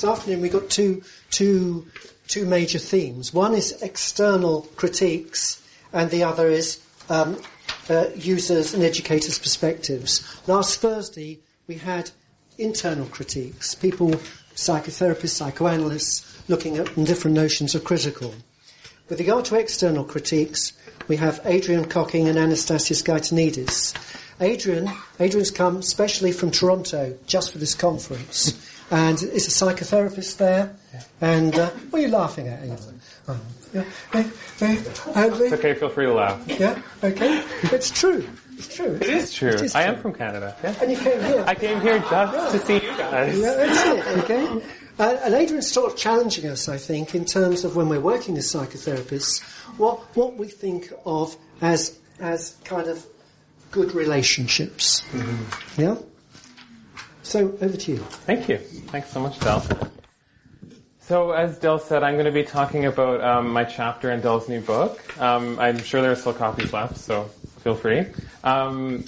this afternoon we've got two, two, two major themes. One is external critiques, and the other is um, uh, users and educators' perspectives. Last Thursday we had internal critiques, people, psychotherapists, psychoanalysts, looking at different notions of critical. With regard to external critiques, we have Adrian Cocking and Anastasios Gaitanidis. Adrian, Adrian's come specially from Toronto just for this conference, and it's a psychotherapist there. And uh, what are you laughing at? Anyway? Oh, yeah, eh, eh, uh, It's okay, feel free to laugh. yeah, okay. It's true. It's true. It is true. It is I am from Canada. Yeah. And you came here. I came here just to see you guys. Yeah, that's it, okay? Uh, and Adrian's sort of challenging us, I think, in terms of when we're working as psychotherapists, what, what we think of as, as kind of good relationships. Yeah? So, over to you. Thank you. Thanks so much, Del. So, as Del said, I'm going to be talking about um, my chapter in Del's new book. Um, I'm sure there are still copies left, so feel free. Um,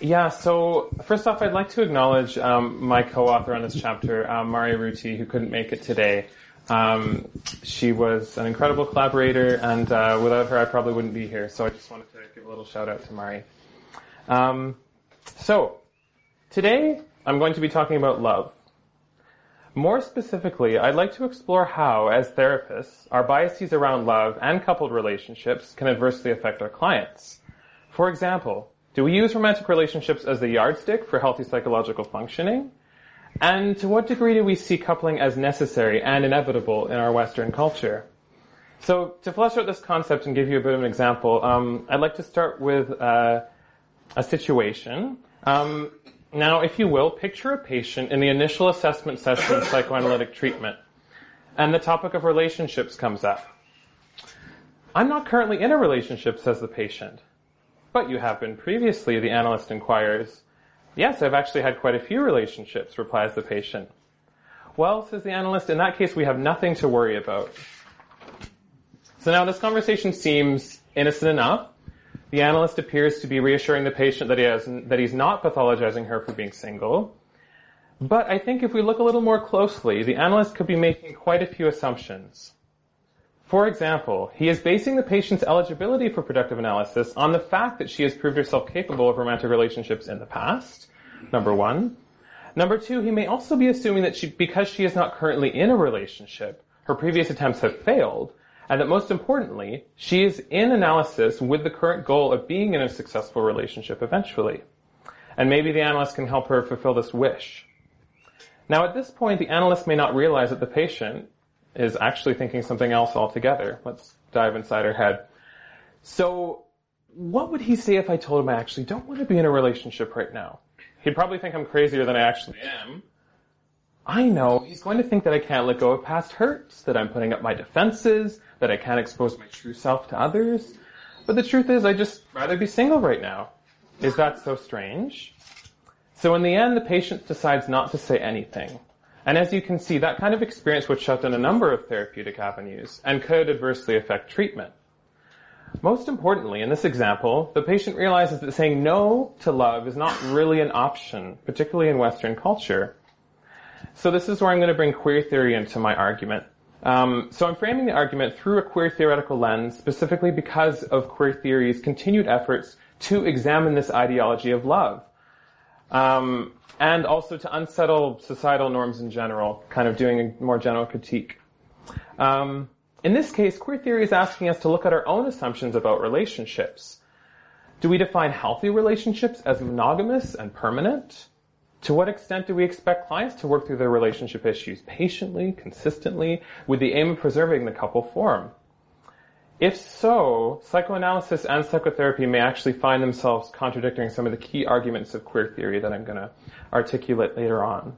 yeah, so first off, I'd like to acknowledge um, my co-author on this chapter, um, Mari Ruti, who couldn't make it today. Um, she was an incredible collaborator, and uh, without her, I probably wouldn't be here. So I just wanted to give a little shout out to Mari. Um, so today, I'm going to be talking about love. More specifically, I'd like to explore how, as therapists, our biases around love and coupled relationships can adversely affect our clients. For example, do we use romantic relationships as the yardstick for healthy psychological functioning? And to what degree do we see coupling as necessary and inevitable in our Western culture? So, to flesh out this concept and give you a bit of an example, um, I'd like to start with uh, a situation. Um, now, if you will, picture a patient in the initial assessment session of psychoanalytic treatment, and the topic of relationships comes up. I'm not currently in a relationship, says the patient. But you have been previously, the analyst inquires. Yes, I've actually had quite a few relationships, replies the patient. Well, says the analyst, in that case we have nothing to worry about. So now this conversation seems innocent enough. The analyst appears to be reassuring the patient that he has, that he's not pathologizing her for being single. But I think if we look a little more closely, the analyst could be making quite a few assumptions. For example, he is basing the patient's eligibility for productive analysis on the fact that she has proved herself capable of romantic relationships in the past. Number one. Number two, he may also be assuming that she, because she is not currently in a relationship, her previous attempts have failed, and that most importantly, she is in analysis with the current goal of being in a successful relationship eventually. And maybe the analyst can help her fulfill this wish. Now at this point, the analyst may not realize that the patient is actually thinking something else altogether. Let's dive inside her head. So, what would he say if I told him I actually don't want to be in a relationship right now? He'd probably think I'm crazier than I actually am. I know, he's going to think that I can't let go of past hurts, that I'm putting up my defenses, that I can't expose my true self to others. But the truth is, I just rather be single right now. Is that so strange? So in the end, the patient decides not to say anything. And as you can see, that kind of experience would shut down a number of therapeutic avenues and could adversely affect treatment. Most importantly, in this example, the patient realizes that saying no to love is not really an option, particularly in Western culture. So this is where I'm going to bring queer theory into my argument. Um, so I'm framing the argument through a queer theoretical lens, specifically because of queer theory's continued efforts to examine this ideology of love. Um, and also to unsettle societal norms in general, kind of doing a more general critique. Um, in this case, queer theory is asking us to look at our own assumptions about relationships. Do we define healthy relationships as monogamous and permanent? To what extent do we expect clients to work through their relationship issues patiently, consistently, with the aim of preserving the couple form? If so, psychoanalysis and psychotherapy may actually find themselves contradicting some of the key arguments of queer theory that I'm going to articulate later on.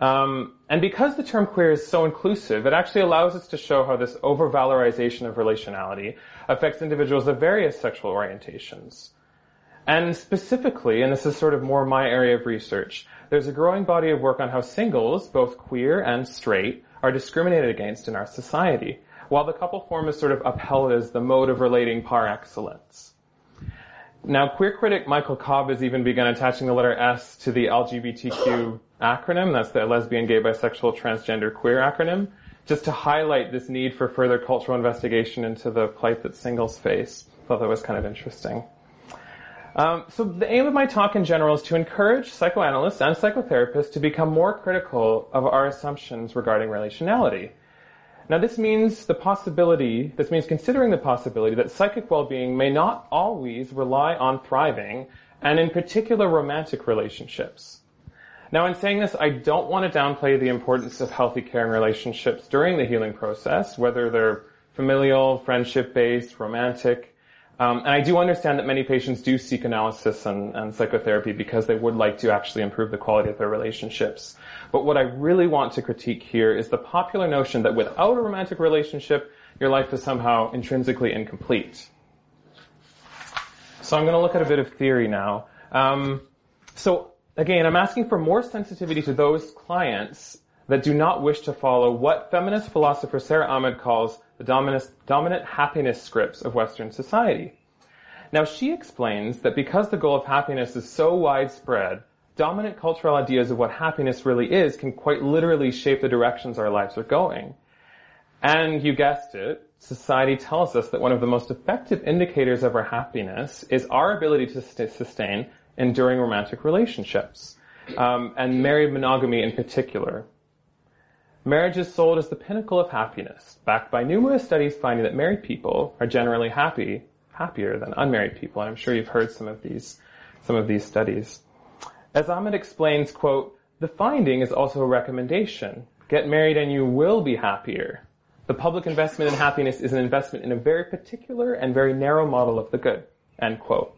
Um, and because the term queer is so inclusive, it actually allows us to show how this overvalorization of relationality affects individuals of various sexual orientations. And specifically, and this is sort of more my area of research, there's a growing body of work on how singles, both queer and straight, are discriminated against in our society, while the couple form is sort of upheld as the mode of relating par excellence. Now, queer critic Michael Cobb has even begun attaching the letter S to the LGBTQ acronym. That's the lesbian, gay, bisexual, transgender, queer acronym, just to highlight this need for further cultural investigation into the plight that singles face. Thought that was kind of interesting. Um, so the aim of my talk in general is to encourage psychoanalysts and psychotherapists to become more critical of our assumptions regarding relationality. Now this means the possibility, this means considering the possibility that psychic well-being may not always rely on thriving, and in particular romantic relationships. Now in saying this, I don't want to downplay the importance of healthy caring relationships during the healing process, whether they're familial, friendship-based, romantic, um, and I do understand that many patients do seek analysis and, and, psychotherapy because they would like to actually improve the quality of their relationships. But what I really want to critique here is the popular notion that without a romantic relationship, your life is somehow intrinsically incomplete. So I'm going to look at a bit of theory now. Um, so again, I'm asking for more sensitivity to those clients that do not wish to follow what feminist philosopher Sara Ahmed calls the dominant, dominant happiness scripts of Western society. Now she explains that because the goal of happiness is so widespread, dominant cultural ideas of what happiness really is can quite literally shape the directions our lives are going. And you guessed it, society tells us that one of the most effective indicators of our happiness is our ability to sustain enduring romantic relationships, um, and married monogamy in particular. Marriage is sold as the pinnacle of happiness, backed by numerous studies finding that married people are generally happy, happier than unmarried people. And I'm sure you've heard some of these, some of these studies. As Ahmed explains, quote, the finding is also a recommendation. Get married and you will be happier. The public investment in happiness is an investment in a very particular and very narrow model of the good. End quote.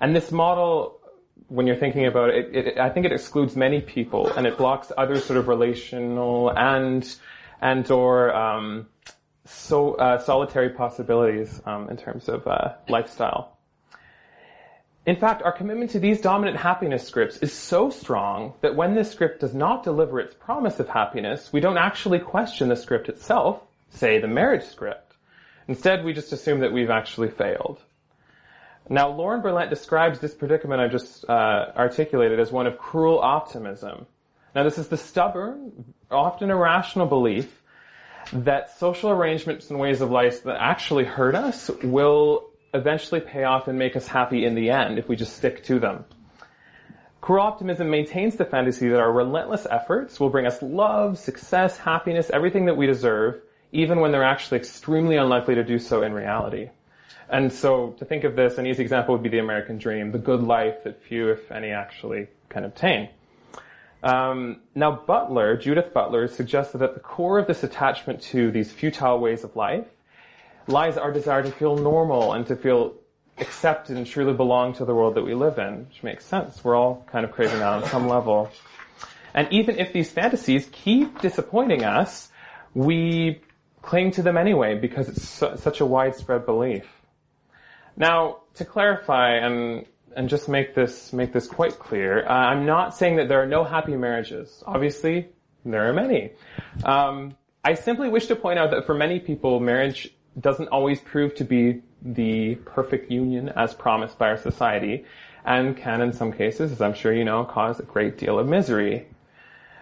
And this model when you're thinking about it, it, it, I think it excludes many people and it blocks other sort of relational and and or um, so uh, solitary possibilities um, in terms of uh, lifestyle. In fact, our commitment to these dominant happiness scripts is so strong that when this script does not deliver its promise of happiness, we don't actually question the script itself, say the marriage script. Instead, we just assume that we've actually failed. Now, Lauren Berlant describes this predicament I just uh, articulated as one of cruel optimism. Now, this is the stubborn, often irrational belief that social arrangements and ways of life that actually hurt us will eventually pay off and make us happy in the end if we just stick to them. Cruel optimism maintains the fantasy that our relentless efforts will bring us love, success, happiness, everything that we deserve, even when they're actually extremely unlikely to do so in reality. And so to think of this, an easy example would be the American dream, the good life that few, if any, actually can obtain. Um, now Butler, Judith Butler, suggested that the core of this attachment to these futile ways of life lies our desire to feel normal and to feel accepted and truly belong to the world that we live in, which makes sense. We're all kind of craving that on some level. And even if these fantasies keep disappointing us, we cling to them anyway because it's su- such a widespread belief. Now, to clarify and and just make this make this quite clear, uh, I'm not saying that there are no happy marriages. Obviously, there are many. Um, I simply wish to point out that for many people, marriage doesn't always prove to be the perfect union as promised by our society, and can, in some cases, as I'm sure you know, cause a great deal of misery.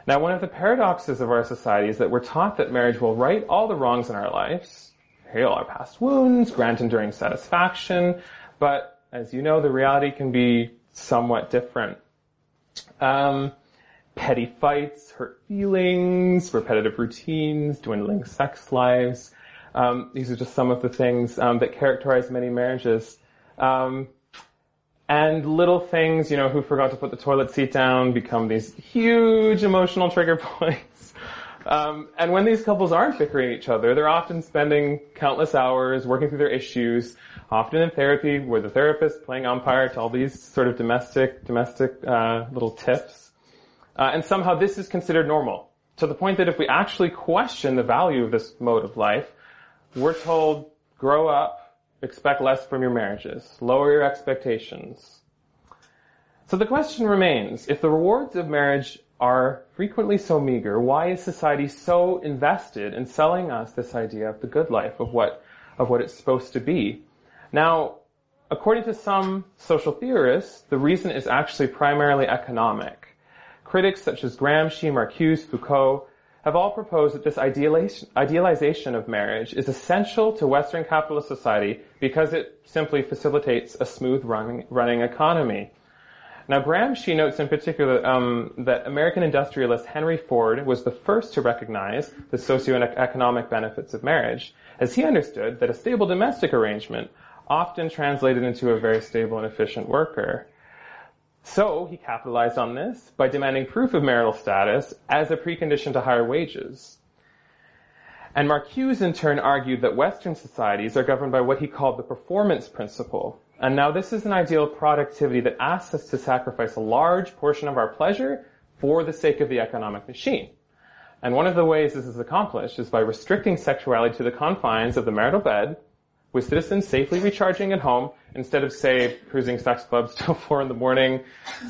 Now, one of the paradoxes of our society is that we're taught that marriage will right all the wrongs in our lives, heal our past wounds, grant enduring satisfaction, but as you know, the reality can be somewhat different. Um, petty fights, hurt feelings, repetitive routines, dwindling sex lives. Um, these are just some of the things um, that characterize many marriages. Um, and little things, you know, who forgot to put the toilet seat down become these huge emotional trigger points. Um, and when these couples aren't bickering each other, they're often spending countless hours working through their issues, often in therapy, where the therapist playing umpire to all these sort of domestic, domestic uh, little tips. Uh, and somehow this is considered normal, to the point that if we actually question the value of this mode of life, we're told, grow up, expect less from your marriages, lower your expectations. So the question remains, if the rewards of marriage are frequently so meager, why is society so invested in selling us this idea of the good life, of what, of what it's supposed to be? Now, according to some social theorists, the reason is actually primarily economic. critics such as Gramsci, Marcuse, Foucault have all proposed that this idealization of marriage is essential to Western capitalist society because it simply facilitates a smooth running, running economy. Now, Gramsci notes in particular um, that American industrialist Henry Ford was the first to recognize the socioeconomic benefits of marriage, as he understood that a stable domestic arrangement often translated into a very stable and efficient worker. So he capitalized on this by demanding proof of marital status as a precondition to higher wages. And Marcuse in turn argued that Western societies are governed by what he called the performance principle. And now this is an ideal productivity that asks us to sacrifice a large portion of our pleasure for the sake of the economic machine. And one of the ways this is accomplished is by restricting sexuality to the confines of the marital bed with citizens safely recharging at home instead of, say, cruising sex clubs till four in the morning,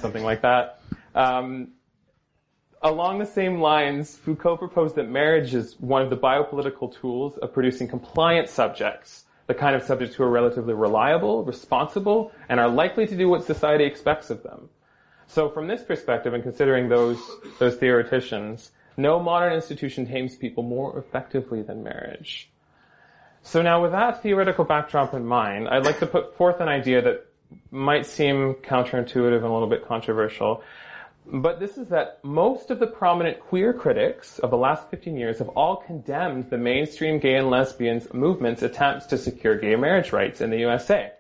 something like that. Um, along the same lines, Foucault proposed that marriage is one of the biopolitical tools of producing compliant subjects, the kind of subjects who are relatively reliable, responsible, and are likely to do what society expects of them. So from this perspective, and considering those, those theoreticians, no modern institution tames people more effectively than marriage. So now with that theoretical backdrop in mind, I'd like to put forth an idea that might seem counterintuitive and a little bit controversial. But this is that most of the prominent queer critics of the last 15 years have all condemned the mainstream gay and lesbians movement's attempts to secure gay marriage rights in the USA.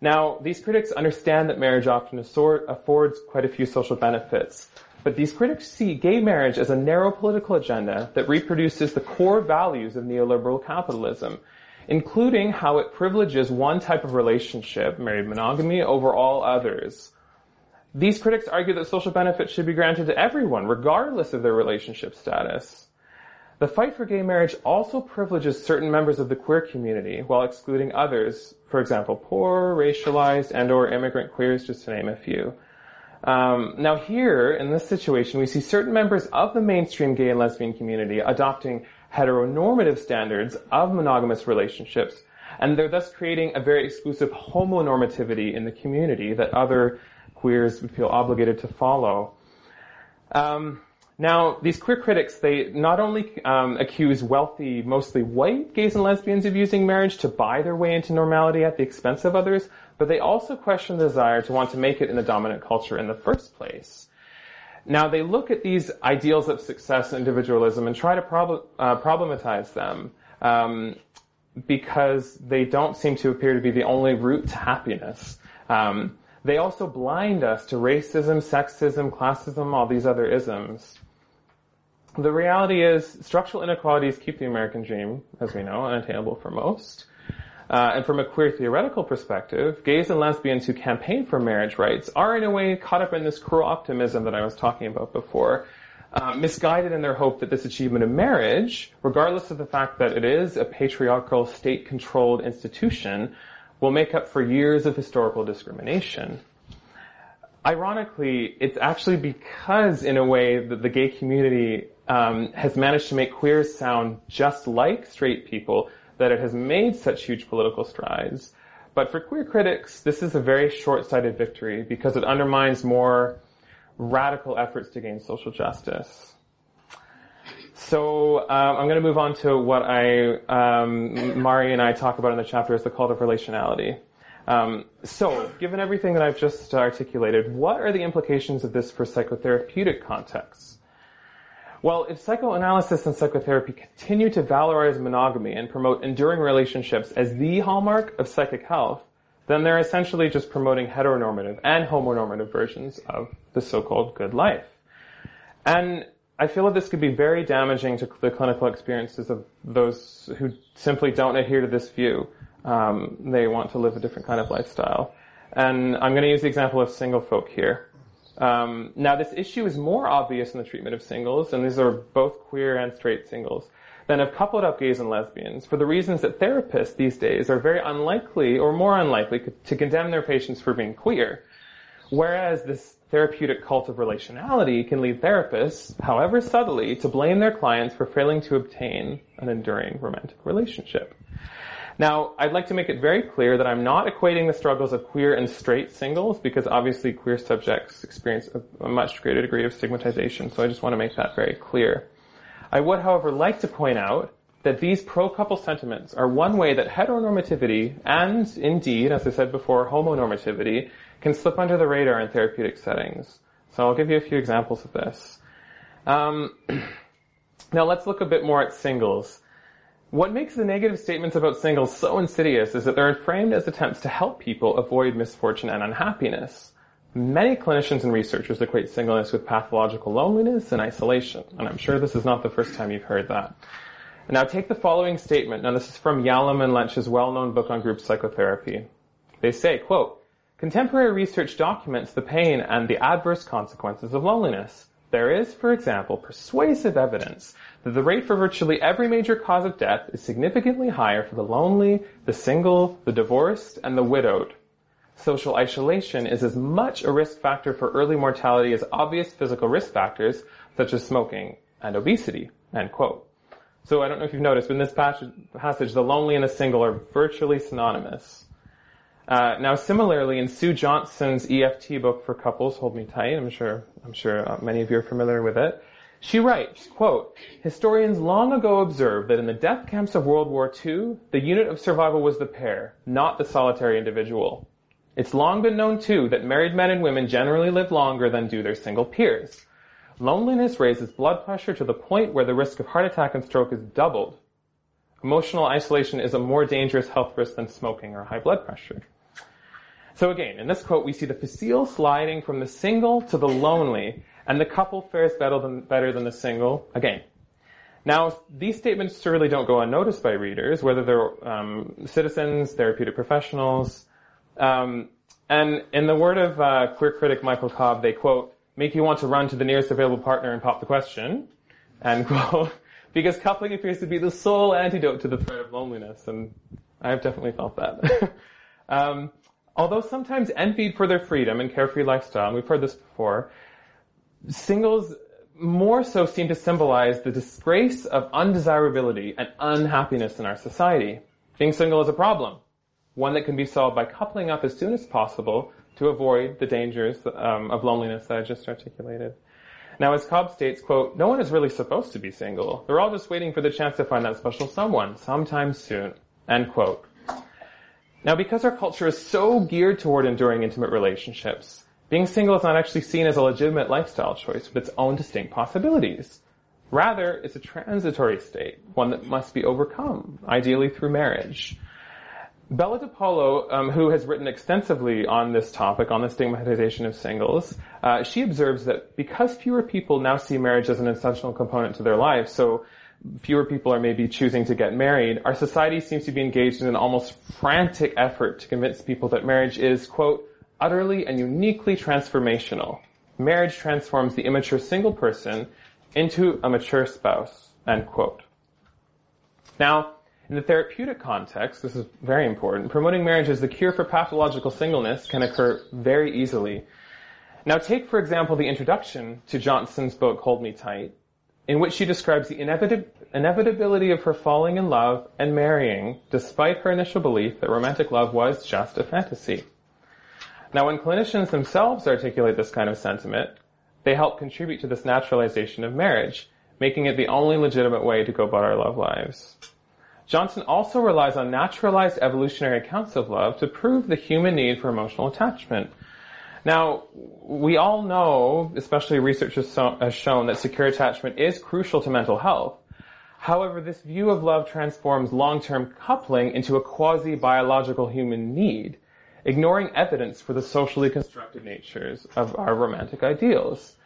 Now, these critics understand that marriage often affords quite a few social benefits, but these critics see gay marriage as a narrow political agenda that reproduces the core values of neoliberal capitalism, including how it privileges one type of relationship, married monogamy, over all others. These critics argue that social benefits should be granted to everyone, regardless of their relationship status. The fight for gay marriage also privileges certain members of the queer community while excluding others, for example, poor, racialized, and or immigrant queers, just to name a few. Um, now here, in this situation, we see certain members of the mainstream gay and lesbian community adopting heteronormative standards of monogamous relationships, and they're thus creating a very exclusive homonormativity in the community that other queers would feel obligated to follow. Um, now, these queer critics, they not only um, accuse wealthy, mostly white gays and lesbians of using marriage to buy their way into normality at the expense of others, but they also question the desire to want to make it in the dominant culture in the first place. Now, they look at these ideals of success and individualism and try to prob- uh, problematize them um, because they don't seem to appear to be the only route to happiness. Um, they also blind us to racism, sexism, classism, all these other isms. The reality is structural inequalities keep the American dream, as we know, unattainable for most. Uh, and from a queer theoretical perspective, gays and lesbians who campaign for marriage rights are in a way caught up in this cruel optimism that I was talking about before, uh, misguided in their hope that this achievement of marriage, regardless of the fact that it is a patriarchal, state-controlled institution, will make up for years of historical discrimination. Ironically, it's actually because, in a way, that the gay community um, has managed to make queers sound just like straight people that it has made such huge political strides. But for queer critics, this is a very short-sighted victory because it undermines more radical efforts to gain social justice. So um, I'm going to move on to what I, um, Mari and I talk about in the chapter is the cult of relationality. Um, so, given everything that I've just articulated, what are the implications of this for psychotherapeutic contexts? Well, if psychoanalysis and psychotherapy continue to valorize monogamy and promote enduring relationships as the hallmark of psychic health, then they're essentially just promoting heteronormative and homonormative versions of the so-called good life. And I feel that this could be very damaging to the clinical experiences of those who simply don't adhere to this view. Um, they want to live a different kind of lifestyle. And I'm going to use the example of single folk here. Um, now, this issue is more obvious in the treatment of singles, and these are both queer and straight singles, than of coupled up gays and lesbians, for the reasons that therapists these days are very unlikely or more unlikely to condemn their patients for being queer. Whereas this therapeutic cult of relationality can lead therapists, however subtly, to blame their clients for failing to obtain an enduring romantic relationship. Now, I'd like to make it very clear that I'm not equating the struggles of queer and straight singles because obviously queer subjects experience a, much greater degree of stigmatization, so I just want to make that very clear. I would, however, like to point out that these pro-couple sentiments are one way that heteronormativity and, indeed, as I said before, homonormativity can slip under the radar in therapeutic settings. So I'll give you a few examples of this. Um, now let's look a bit more at singles. What makes the negative statements about singles so insidious is that they're framed as attempts to help people avoid misfortune and unhappiness. Many clinicians and researchers equate singleness with pathological loneliness and isolation, and I'm sure this is not the first time you've heard that. Now take the following statement. Now this is from Yalom and Lynch's well-known book on group psychotherapy. They say, quote, contemporary research documents the pain and the adverse consequences of loneliness. There is, for example, persuasive evidence that the rate for virtually every major cause of death is significantly higher for the lonely, the single, the divorced, and the widowed. Social isolation is as much a risk factor for early mortality as obvious physical risk factors such as smoking and obesity. End quote. So I don't know if you've noticed, but in this passage, the lonely and the single are virtually synonymous. Uh, now, similarly, in Sue Johnson's EFT book for couples, "Hold Me Tight," I'm sure I'm sure uh, many of you are familiar with it. She writes, quote, historians long ago observed that in the death camps of World War II, the unit of survival was the pair, not the solitary individual. It's long been known too that married men and women generally live longer than do their single peers. Loneliness raises blood pressure to the point where the risk of heart attack and stroke is doubled. Emotional isolation is a more dangerous health risk than smoking or high blood pressure. So again, in this quote, we see the facile sliding from the single to the lonely, and the couple fares better than, better than the single again. Now, these statements surely don't go unnoticed by readers, whether they're um, citizens, therapeutic professionals, um, and in the word of uh, queer critic Michael Cobb, they quote, make you want to run to the nearest available partner and pop the question, end quote, because coupling appears to be the sole antidote to the threat of loneliness, and I've definitely felt that. um, although sometimes envied for their freedom and carefree lifestyle, and we've heard this before, singles more so seem to symbolize the disgrace of undesirability and unhappiness in our society. Being single is a problem, one that can be solved by coupling up as soon as possible to avoid the dangers um, of loneliness that I just articulated. Now, as Cobb states, quote, no one is really supposed to be single. They're all just waiting for the chance to find that special someone sometime soon, end quote. Now, because our culture is so geared toward enduring intimate relationships, being single is not actually seen as a legitimate lifestyle choice with its own distinct possibilities. Rather, it's a transitory state, one that must be overcome, ideally through marriage. Bella DePaulo, um, who has written extensively on this topic, on the stigmatization of singles, uh, she observes that because fewer people now see marriage as an essential component to their lives, so fewer people are maybe choosing to get married, our society seems to be engaged in an almost frantic effort to convince people that marriage is, quote, utterly and uniquely transformational. Marriage transforms the immature single person into a mature spouse, end quote. Now, in the therapeutic context, this is very important, promoting marriage as the cure for pathological singleness can occur very easily. Now take, for example, the introduction to Johnson's book, Hold Me Tight, in which she describes the inevitability of her falling in love and marrying, despite her initial belief that romantic love was just a fantasy. Now, when clinicians themselves articulate this kind of sentiment, they help contribute to this naturalization of marriage, making it the only legitimate way to go about our love lives. Johnson also relies on naturalized evolutionary accounts of love to prove the human need for emotional attachment. Now, we all know, especially research has shown, that secure attachment is crucial to mental health. However, this view of love transforms long-term coupling into a quasi-biological human need ignoring evidence for the socially constructed natures of our romantic ideals.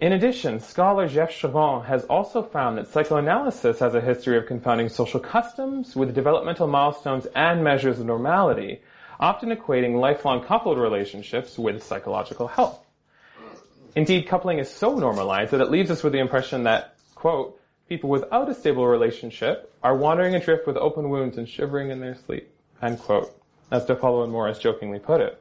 In addition, scholar Jeff Chavant has also found that psychoanalysis has a history of confounding social customs with developmental milestones and measures of normality, often equating lifelong coupled relationships with psychological health. Indeed, coupling is so normalized that it leaves us with the impression that, quote, people without a stable relationship are wandering adrift with open wounds and shivering in their sleep, end quote as DePaulo and Morris jokingly put it.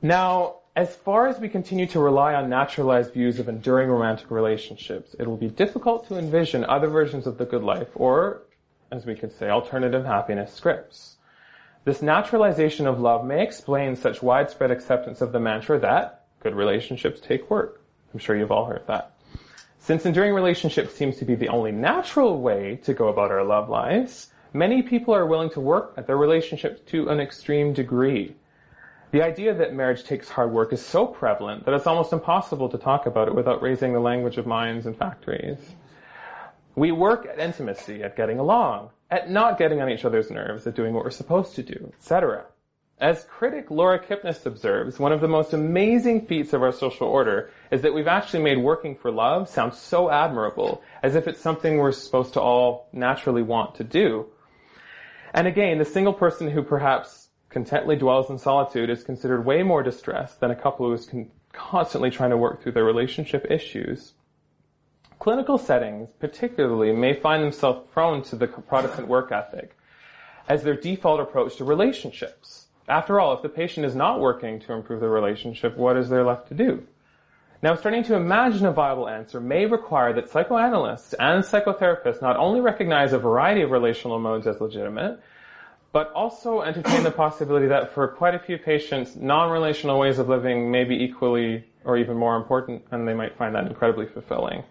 Now, as far as we continue to rely on naturalized views of enduring romantic relationships, it will be difficult to envision other versions of the good life or as we could say, alternative happiness scripts. This naturalization of love may explain such widespread acceptance of the mantra that good relationships take work. I'm sure you've all heard that. Since enduring relationships seems to be the only natural way to go about our love lives, many people are willing to work at their relationships to an extreme degree. The idea that marriage takes hard work is so prevalent that it's almost impossible to talk about it without raising the language of mines and factories. We work at intimacy, at getting along, at not getting on each other's nerves, at doing what we're supposed to do, etc. As critic Laura Kipnis observes, one of the most amazing feats of our social order is that we've actually made working for love sound so admirable, as if it's something we're supposed to all naturally want to do. And again, the single person who perhaps contently dwells in solitude is considered way more distressed than a couple who is con- constantly trying to work through their relationship issues. Clinical settings, particularly, may find themselves prone to the Protestant work ethic as their default approach to relationships. After all, if the patient is not working to improve the relationship, what is there left to do? Now, starting to imagine a viable answer may require that psychoanalysts and psychotherapists not only recognize a variety of relational modes as legitimate, but also entertain the possibility that for quite a few patients, non-relational ways of living may be equally or even more important, and they might find that incredibly fulfilling.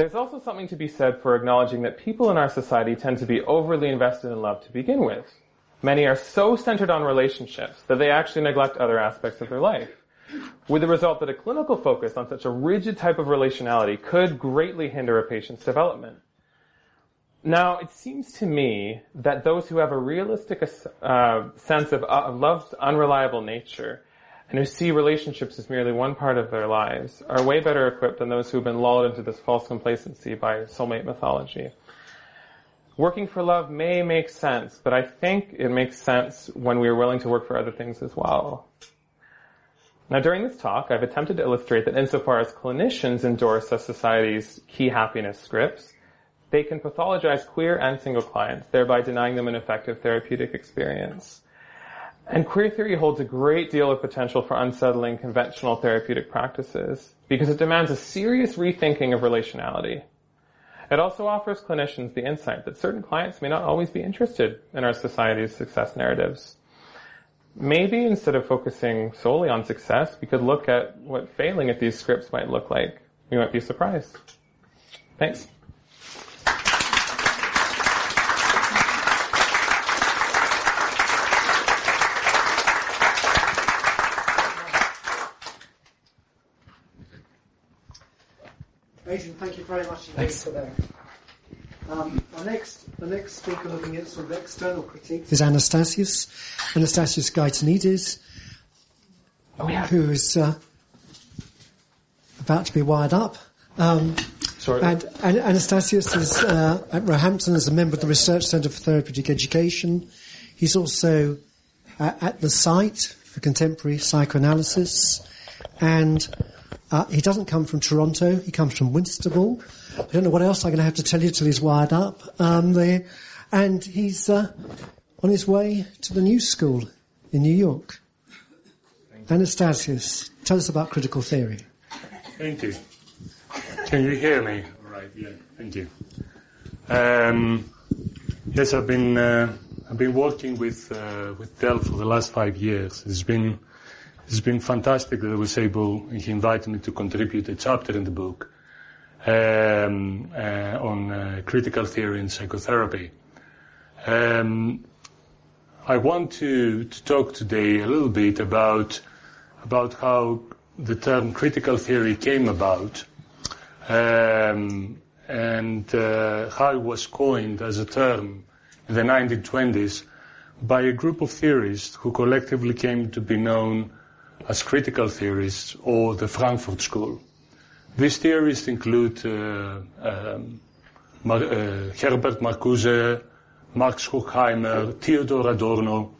There's also something to be said for acknowledging that people in our society tend to be overly invested in love to begin with. Many are so centered on relationships that they actually neglect other aspects of their life with the result that a clinical focus on such a rigid type of relationality could greatly hinder a patient's development. Now, it seems to me that those who have a realistic uh, sense of, uh, of love's unreliable nature and who see relationships as merely one part of their lives are way better equipped than those who've been lulled into this false complacency by soulmate mythology. Working for love may make sense, but I think it makes sense when we are willing to work for other things as well. Now during this talk, I've attempted to illustrate that insofar as clinicians endorse a society's key happiness scripts, they can pathologize queer and single clients, thereby denying them an effective therapeutic experience. And queer theory holds a great deal of potential for unsettling conventional therapeutic practices because it demands a serious rethinking of relationality. It also offers clinicians the insight that certain clients may not always be interested in our society's success narratives maybe instead of focusing solely on success, we could look at what failing at these scripts might look like. We might be surprised. Thanks. Adrian, thank you very much indeed for that. Um, our next, the next speaker looking at sort of external critiques is Anastasios, Anastasios Gaitanidis, oh, yeah. who is uh, about to be wired up. Um, Sorry. And, and Anastasios is uh, at Roehampton as a member of the Research Centre for Therapeutic Education. He's also uh, at the site for contemporary psychoanalysis, and uh, he doesn't come from Toronto. He comes from Whitstable. I don't know what else I'm going to have to tell you till he's wired up. Um, there, and he's uh, on his way to the New School in New York. Anastasios, tell us about critical theory. Thank you. Can you hear me? All right. Yeah. Thank you. Um, yes, I've been uh, I've been working with uh, with Del for the last five years. It's been it's been fantastic that I was able. He invited me to contribute a chapter in the book um, uh, on uh, critical theory and psychotherapy. Um, I want to, to, talk today a little bit about about how the term critical theory came about um, and uh, how it was coined as a term in the 1920s by a group of theorists who collectively came to be known as critical theorists or the Frankfurt School. These theorists include uh, um, Mar- uh, Herbert Marcuse, Max Horkheimer, Theodor Adorno,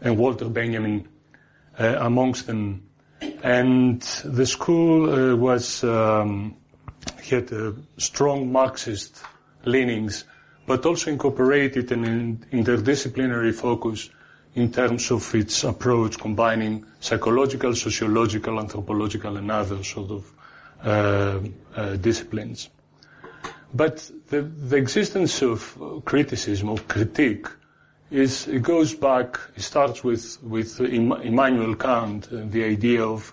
and Walter Benjamin, uh, amongst them. And the school uh, was um, had strong Marxist leanings, but also incorporated an interdisciplinary focus in terms of its approach, combining psychological, sociological, anthropological, and other sort of uh, uh, disciplines. But the, the existence of criticism or critique is, it goes back, it starts with, with Immanuel Kant, and the idea of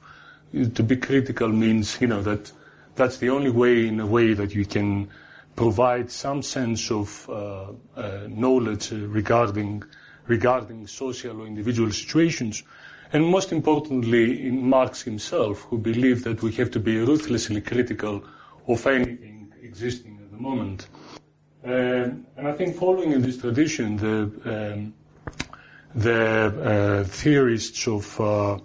to be critical means, you know, that that's the only way, in a way, that you can provide some sense of uh, uh, knowledge regarding regarding social or individual situations. And most importantly, in Marx himself, who believed that we have to be ruthlessly critical of anything existing at the moment. Uh, and I think following in this tradition, the, um, the uh, theorists of, uh,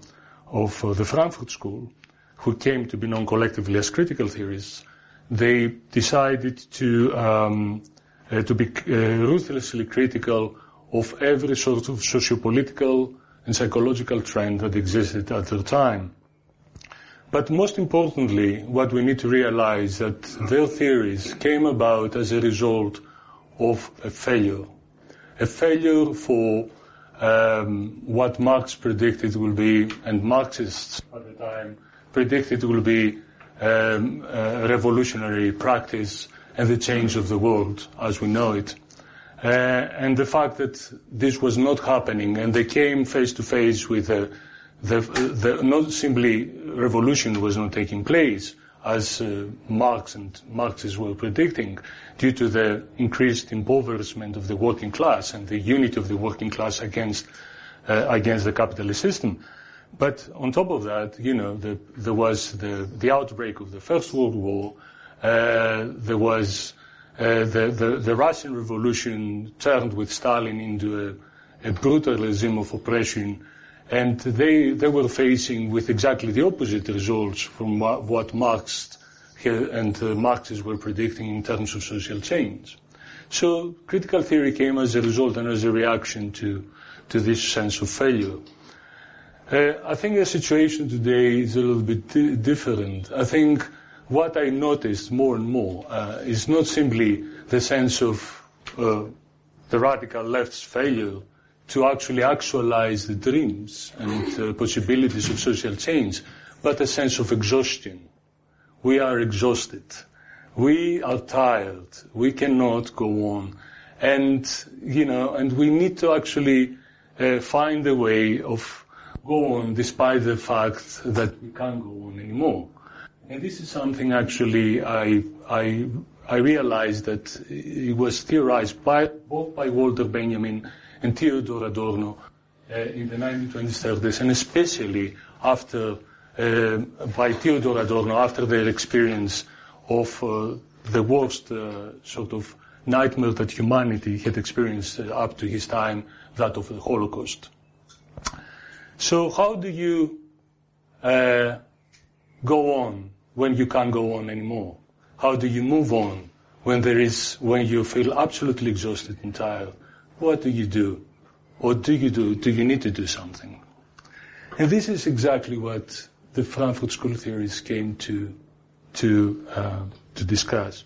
of uh, the Frankfurt School, who came to be known collectively as critical theorists, they decided to, um, uh, to be uh, ruthlessly critical of every sort of sociopolitical and psychological trend that existed at the time. But most importantly, what we need to realize that their theories came about as a result of a failure. A failure for um, what Marx predicted will be, and Marxists at the time predicted will be um, revolutionary practice and the change of the world as we know it. Uh, and the fact that this was not happening, and they came face to face with the, the, the not simply revolution was not taking place, as uh, Marx and Marxists were predicting, due to the increased impoverishment of the working class and the unity of the working class against uh, against the capitalist system. But on top of that, you know, the, there was the, the outbreak of the First World War. Uh, there was uh, the, the, the, Russian Revolution turned with Stalin into a, a brutal regime of oppression, and they, they were facing with exactly the opposite results from what, Marx and uh, Marxists were predicting in terms of social change. So critical theory came as a result and as a reaction to, to this sense of failure. Uh, I think the situation today is a little bit di- different. I think what I noticed more and more uh, is not simply the sense of uh, the radical left's failure to actually actualize the dreams and uh, possibilities of social change, but a sense of exhaustion. We are exhausted. We are tired. We cannot go on. And, you know, and we need to actually uh, find a way of go on despite the fact that we can't go on anymore. And this is something actually I, I, I realized that it was theorized by, both by Walter Benjamin and Theodor Adorno uh, in the 1920s, 30s, and especially after, uh, by Theodor Adorno after their experience of uh, the worst uh, sort of nightmare that humanity had experienced uh, up to his time, that of the Holocaust. So how do you uh, go on when you can't go on anymore? How do you move on when there is, when you feel absolutely exhausted and tired? What do you do? What do you do? Do you need to do something? And this is exactly what the Frankfurt School theories came to, to, uh, to discuss.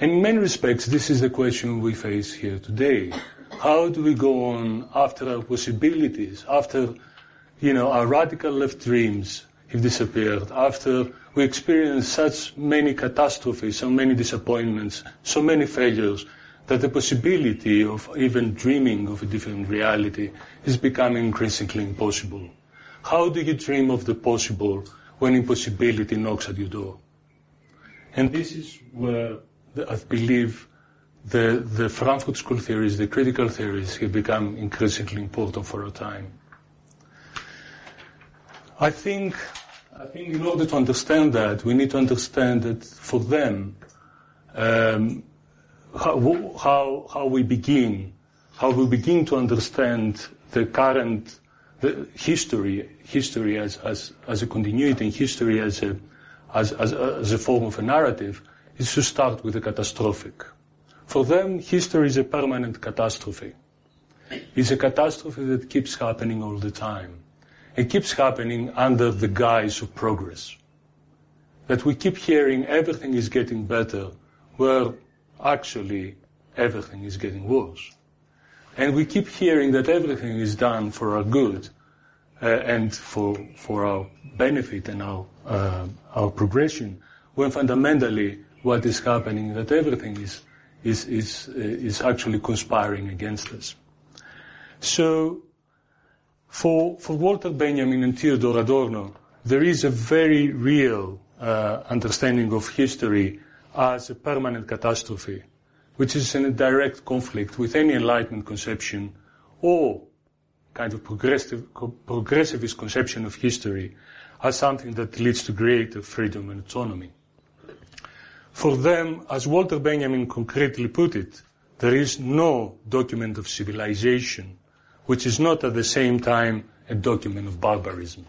And in many respects, this is the question we face here today. How do we go on after our possibilities, after, you know, our radical left dreams have disappeared, after we experienced such many catastrophes, so many disappointments, so many failures, that the possibility of even dreaming of a different reality is becoming increasingly impossible. How do you dream of the possible when impossibility knocks at your door? And this is where I believe the, the Frankfurt School theories, the critical theories, have become increasingly important for our time. I think, I think in order to understand that, we need to understand that for them, um, how, how, how we begin, how we begin to understand the current the history, history as, as, as a continuity, and history as a, as, as, as a form of a narrative, is to start with the catastrophic. For them, history is a permanent catastrophe. It's a catastrophe that keeps happening all the time. It keeps happening under the guise of progress. That we keep hearing everything is getting better, where actually everything is getting worse. And we keep hearing that everything is done for our good uh, and for, for our benefit and our, uh, our progression, when fundamentally what is happening, is that everything is, is, is, uh, is actually conspiring against us. So, for, for Walter Benjamin and Theodor Adorno, there is a very real uh, understanding of history as a permanent catastrophe, which is in a direct conflict with any Enlightenment conception or kind of progressive, progressivist conception of history as something that leads to greater freedom and autonomy. For them, as Walter Benjamin concretely put it, there is no document of civilization which is not at the same time a document of barbarism.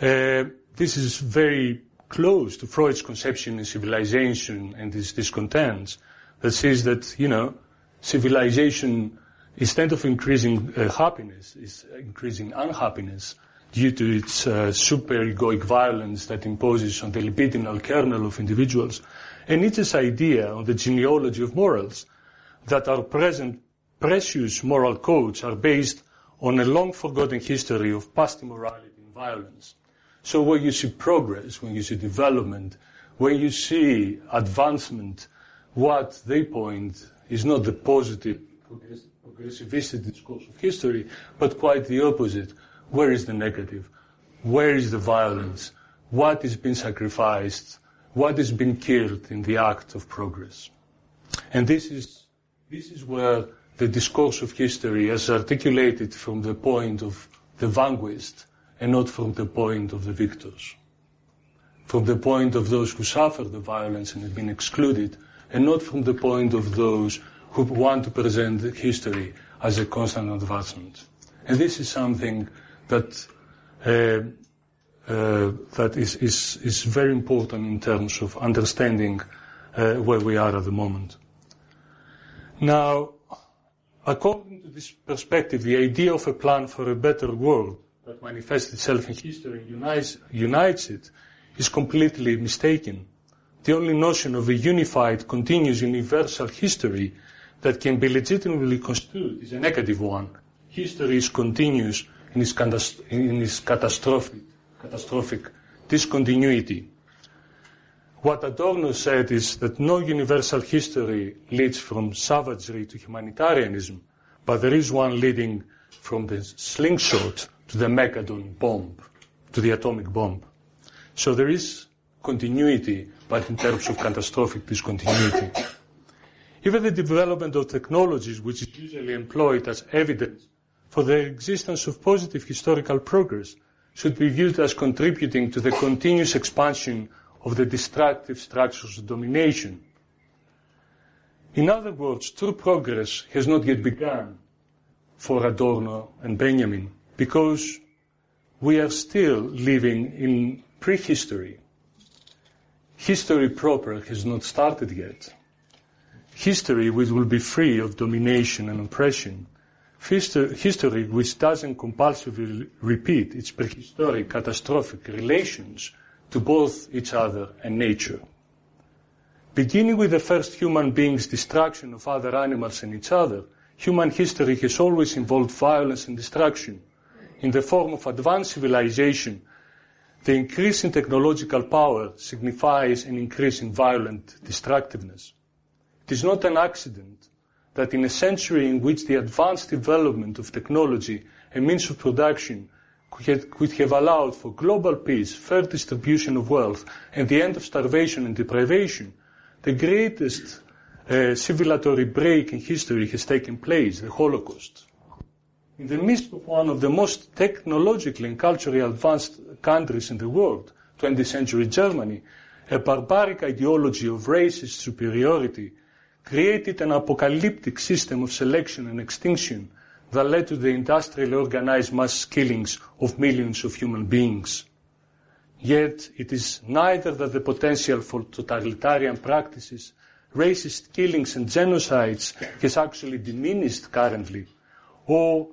Uh, this is very close to Freud's conception of civilization and its discontents that says that, you know, civilization, instead of increasing uh, happiness, is increasing unhappiness due to its uh, super-egoic violence that imposes on the libidinal kernel of individuals, and Nietzsche's idea on the genealogy of morals, that our present precious moral codes are based on a long forgotten history of past immorality and violence. So when you see progress, when you see development, when you see advancement, what they point is not the positive progressivistic discourse of history, but quite the opposite. Where is the negative? Where is the violence? What is being sacrificed? What is being killed in the act of progress? And this is, this is where the discourse of history as articulated from the point of the vanquished and not from the point of the victors. From the point of those who suffer the violence and have been excluded, and not from the point of those who want to present history as a constant advancement. And this is something that uh, uh, that is, is, is very important in terms of understanding uh, where we are at the moment. Now, according to this perspective, the idea of a plan for a better world that manifests itself in history and unites, unites it is completely mistaken. The only notion of a unified, continuous, universal history that can be legitimately construed is a negative one. History is continuous in its, catastrophic, catastrophic discontinuity. What Adorno said is that no universal history leads from savagery to humanitarianism, but there is one leading from the slingshot to the megaton bomb, to the atomic bomb. So there is continuity, but in terms of catastrophic discontinuity. Even the development of technologies, which is usually employed as evidence for the existence of positive historical progress should be viewed as contributing to the continuous expansion of the destructive structures of domination. In other words, true progress has not yet begun for Adorno and Benjamin because we are still living in prehistory. History proper has not started yet. History which will be free of domination and oppression history which doesn't compulsively repeat its prehistoric catastrophic relations to both each other and nature. Beginning with the first human being's destruction of other animals and each other, human history has always involved violence and destruction. In the form of advanced civilization, the increase in technological power signifies an increase in violent destructiveness. It is not an accident that in a century in which the advanced development of technology and means of production could have allowed for global peace, fair distribution of wealth, and the end of starvation and deprivation, the greatest uh, break in history has taken place, the Holocaust. In the midst of one of the most technologically and culturally advanced countries in the world, 20th century Germany, a barbaric ideology of racist superiority created an apocalyptic system of selection and extinction that led to the industrially organized mass killings of millions of human beings. Yet it is neither that the potential for totalitarian practices, racist killings and genocides has actually diminished currently, or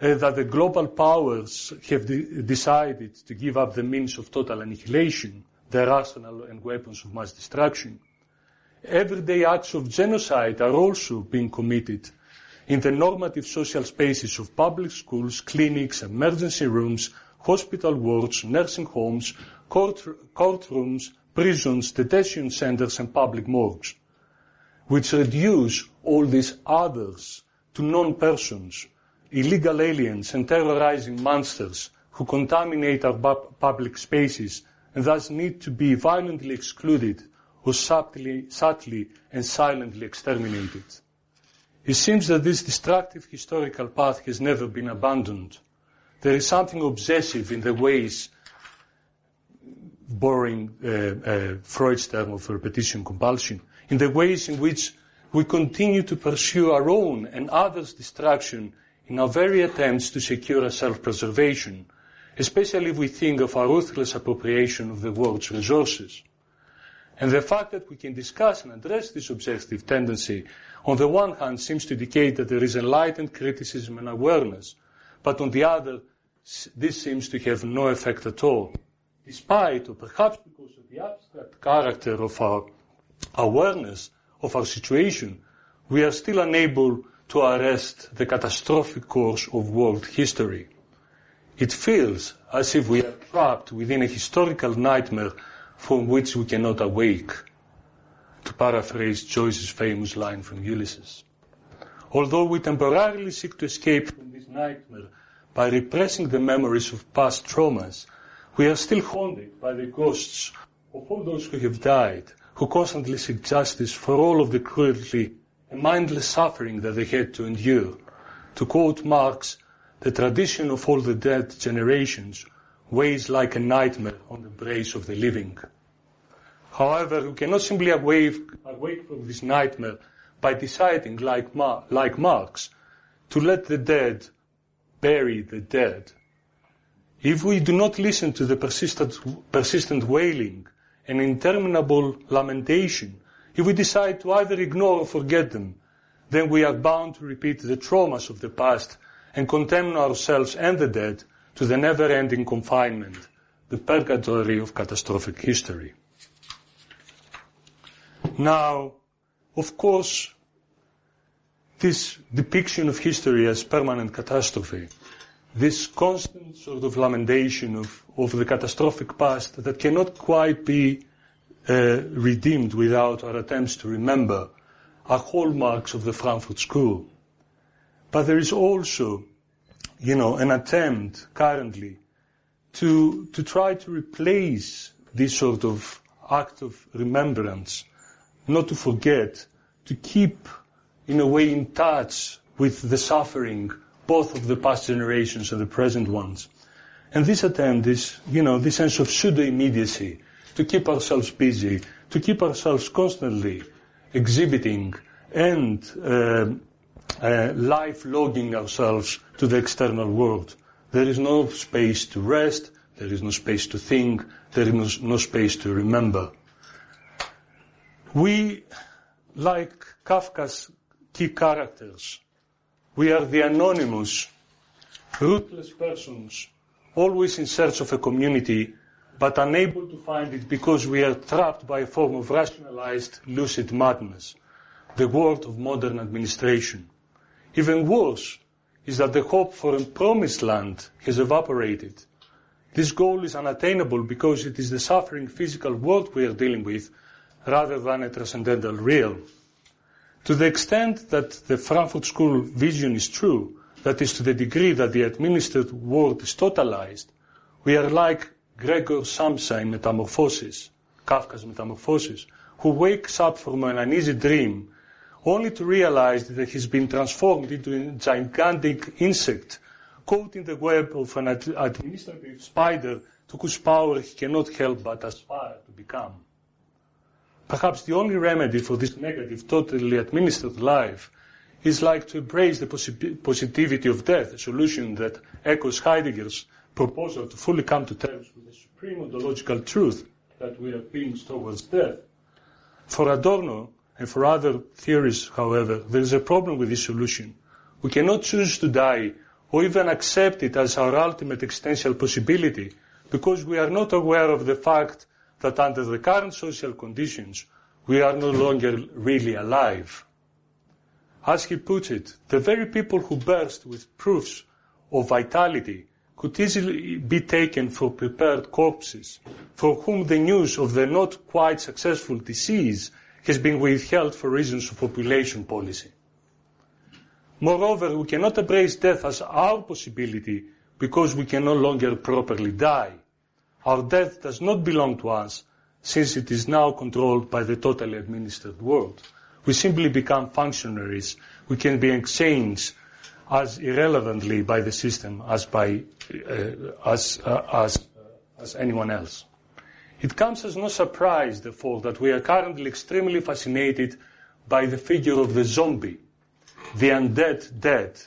uh, that the global powers have de- decided to give up the means of total annihilation, their arsenal and weapons of mass destruction everyday acts of genocide are also being committed in the normative social spaces of public schools, clinics, emergency rooms, hospital wards, nursing homes, court, courtrooms, prisons, detention centers, and public morgues, which reduce all these others to non-persons, illegal aliens and terrorizing monsters who contaminate our public spaces and thus need to be violently excluded or subtly, subtly and silently exterminated. It seems that this destructive historical path has never been abandoned. There is something obsessive in the ways, borrowing uh, uh, Freud's term of repetition compulsion, in the ways in which we continue to pursue our own and others' destruction in our very attempts to secure our self-preservation, especially if we think of our ruthless appropriation of the world's resources. And the fact that we can discuss and address this objective tendency, on the one hand, seems to indicate that there is enlightened criticism and awareness, but on the other, this seems to have no effect at all. Despite, or perhaps because of the abstract character of our awareness of our situation, we are still unable to arrest the catastrophic course of world history. It feels as if we are trapped within a historical nightmare from which we cannot awake, to paraphrase Joyce's famous line from Ulysses. Although we temporarily seek to escape from this nightmare by repressing the memories of past traumas, we are still haunted by the ghosts of all those who have died, who constantly seek justice for all of the cruelty and mindless suffering that they had to endure. To quote Marx, the tradition of all the dead generations weighs like a nightmare on the brace of the living. However, we cannot simply awake, awake from this nightmare by deciding, like, Mar- like Marx, to let the dead bury the dead. If we do not listen to the persistent, persistent wailing and interminable lamentation, if we decide to either ignore or forget them, then we are bound to repeat the traumas of the past and condemn ourselves and the dead to the never-ending confinement, the purgatory of catastrophic history. Now, of course, this depiction of history as permanent catastrophe, this constant sort of lamentation of, of the catastrophic past that cannot quite be uh, redeemed without our attempts to remember are hallmarks of the Frankfurt School. But there is also you know, an attempt currently to, to try to replace this sort of act of remembrance, not to forget, to keep in a way in touch with the suffering both of the past generations and the present ones. And this attempt is, you know, this sense of pseudo-immediacy, to keep ourselves busy, to keep ourselves constantly exhibiting and uh, uh, life logging ourselves to the external world. There is no space to rest, there is no space to think, there is no, no space to remember. We, like Kafka's key characters, we are the anonymous, ruthless persons, always in search of a community, but unable to find it because we are trapped by a form of rationalized, lucid madness, the world of modern administration. Even worse is that the hope for a promised land has evaporated. This goal is unattainable because it is the suffering physical world we are dealing with rather than a transcendental real. To the extent that the Frankfurt School vision is true, that is to the degree that the administered world is totalized, we are like Gregor Samsa in Metamorphosis, Kafka's Metamorphosis, who wakes up from an uneasy dream only to realize that he's been transformed into a gigantic insect caught in the web of an administrative spider to whose power he cannot help but aspire to become. Perhaps the only remedy for this negative, totally administered life is like to embrace the possi- positivity of death, a solution that echoes Heidegger's proposal to fully come to terms with the supreme ontological truth that we are beings towards death. For Adorno, and for other theories, however, there is a problem with this solution. We cannot choose to die or even accept it as our ultimate existential possibility because we are not aware of the fact that under the current social conditions, we are no longer really alive. As he puts it, the very people who burst with proofs of vitality could easily be taken for prepared corpses, for whom the news of the not quite successful disease has been withheld for reasons of population policy. Moreover, we cannot embrace death as our possibility because we can no longer properly die. Our death does not belong to us since it is now controlled by the totally administered world. We simply become functionaries. We can be exchanged as irrelevantly by the system as by uh, as uh, as uh, as anyone else. It comes as no surprise, therefore, that we are currently extremely fascinated by the figure of the zombie, the undead dead.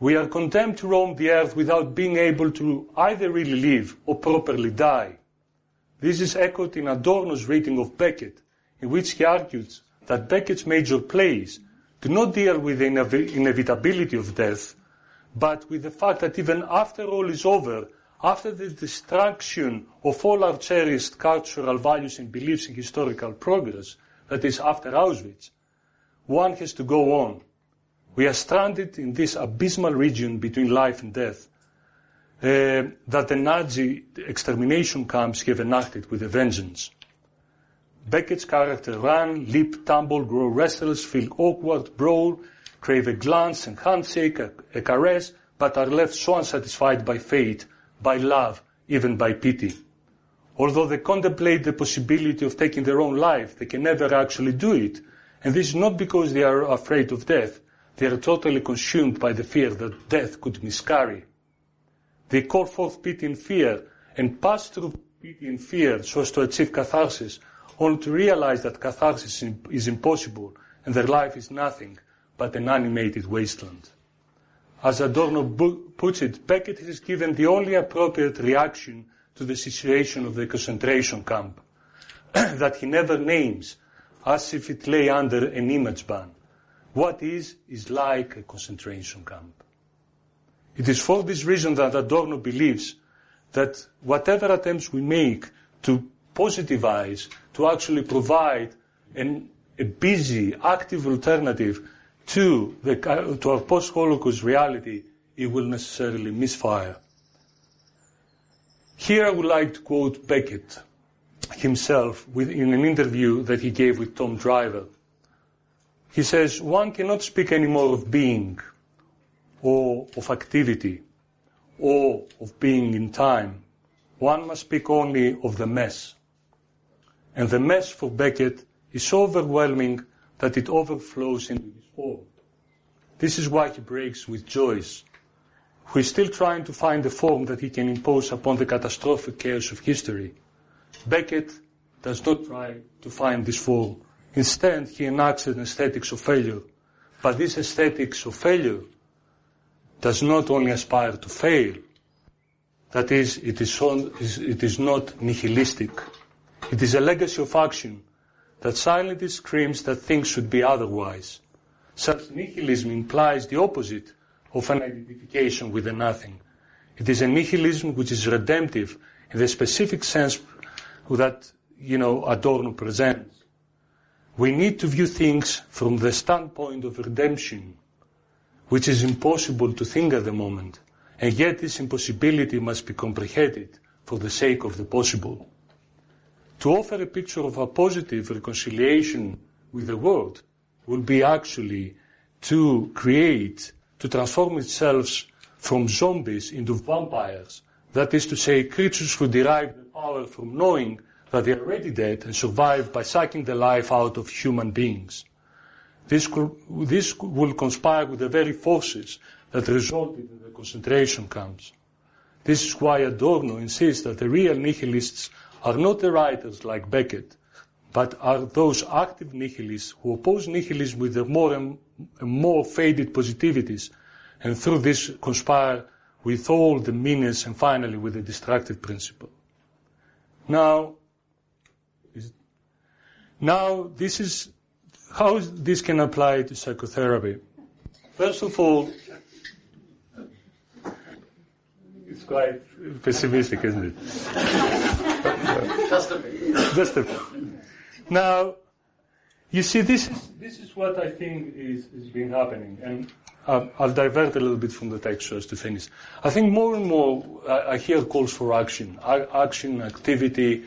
We are condemned to roam the earth without being able to either really live or properly die. This is echoed in Adorno's reading of Beckett, in which he argues that Beckett's major plays do not deal with the inevitability of death, but with the fact that even after all is over, after the destruction of all our cherished cultural values and beliefs in historical progress, that is after Auschwitz, one has to go on. We are stranded in this abysmal region between life and death uh, that the Nazi extermination camps have enacted with a vengeance. Beckett's character run, leap, tumble, grow restless, feel awkward, brawl, crave a glance and handshake, a, a caress, but are left so unsatisfied by fate, by love, even by pity. Although they contemplate the possibility of taking their own life, they can never actually do it. And this is not because they are afraid of death. They are totally consumed by the fear that death could miscarry. They call forth pity and fear and pass through pity and fear so as to achieve catharsis only to realize that catharsis is impossible and their life is nothing but an animated wasteland. As Adorno puts it, Beckett has given the only appropriate reaction to the situation of the concentration camp that he never names as if it lay under an image ban. What is, is like a concentration camp. It is for this reason that Adorno believes that whatever attempts we make to positivize, to actually provide an, a busy, active alternative to, the, uh, to our post-Holocaust reality, it will necessarily misfire. Here I would like to quote Beckett himself in an interview that he gave with Tom Driver. He says, one cannot speak anymore of being, or of activity, or of being in time. One must speak only of the mess. And the mess for Beckett is so overwhelming that it overflows into form. This is why he breaks with Joyce, who is still trying to find a form that he can impose upon the catastrophic chaos of history. Beckett does not try to find this form. Instead, he enacts an aesthetics of failure. But this aesthetics of failure does not only aspire to fail, that is, it is, so, it is not nihilistic. It is a legacy of action that silently screams that things should be otherwise. Such nihilism implies the opposite of an identification with the nothing. It is a nihilism which is redemptive in the specific sense that, you know, Adorno presents. We need to view things from the standpoint of redemption, which is impossible to think at the moment, and yet this impossibility must be comprehended for the sake of the possible. To offer a picture of a positive reconciliation with the world will be actually to create, to transform itself from zombies into vampires. That is to say, creatures who derive their power from knowing that they are already dead and survive by sucking the life out of human beings. This, this will conspire with the very forces that resulted in the concentration camps. This is why Adorno insists that the real nihilists are not the writers like Beckett, but are those active nihilists who oppose nihilism with the more and more faded positivities, and through this conspire with all the meanness and finally with the destructive principle. Now, now this is how this can apply to psychotherapy. First of all, it's quite pessimistic, isn't it? Just a bit. Just a bit. Now, you see, this is, this is what I think is, is been happening. And uh, I'll divert a little bit from the text so as to finish. I think more and more I, I hear calls for action, action, activity.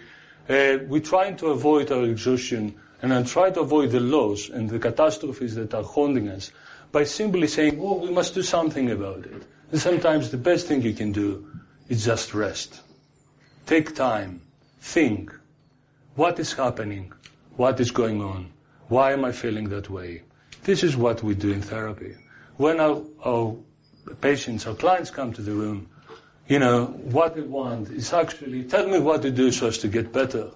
Uh, we're trying to avoid our exhaustion and I try to avoid the loss and the catastrophes that are haunting us by simply saying, oh, we must do something about it. And sometimes the best thing you can do is just rest. Take time. Think. What is happening? What is going on? Why am I feeling that way? This is what we do in therapy. When our, our patients, our clients come to the room, you know, what they want is actually, tell me what to do so as to get better.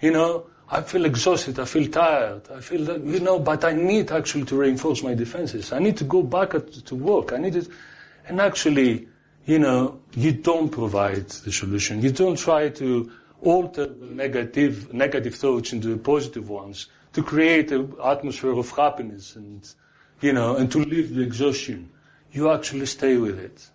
You know, I feel exhausted, I feel tired, I feel that, you know, but I need actually to reinforce my defenses. I need to go back at, to work. I need it. And actually, you know, you don't provide the solution. You don't try to alter the negative, negative thoughts into positive ones to create an atmosphere of happiness and, you know, and to leave the exhaustion. You actually stay with it.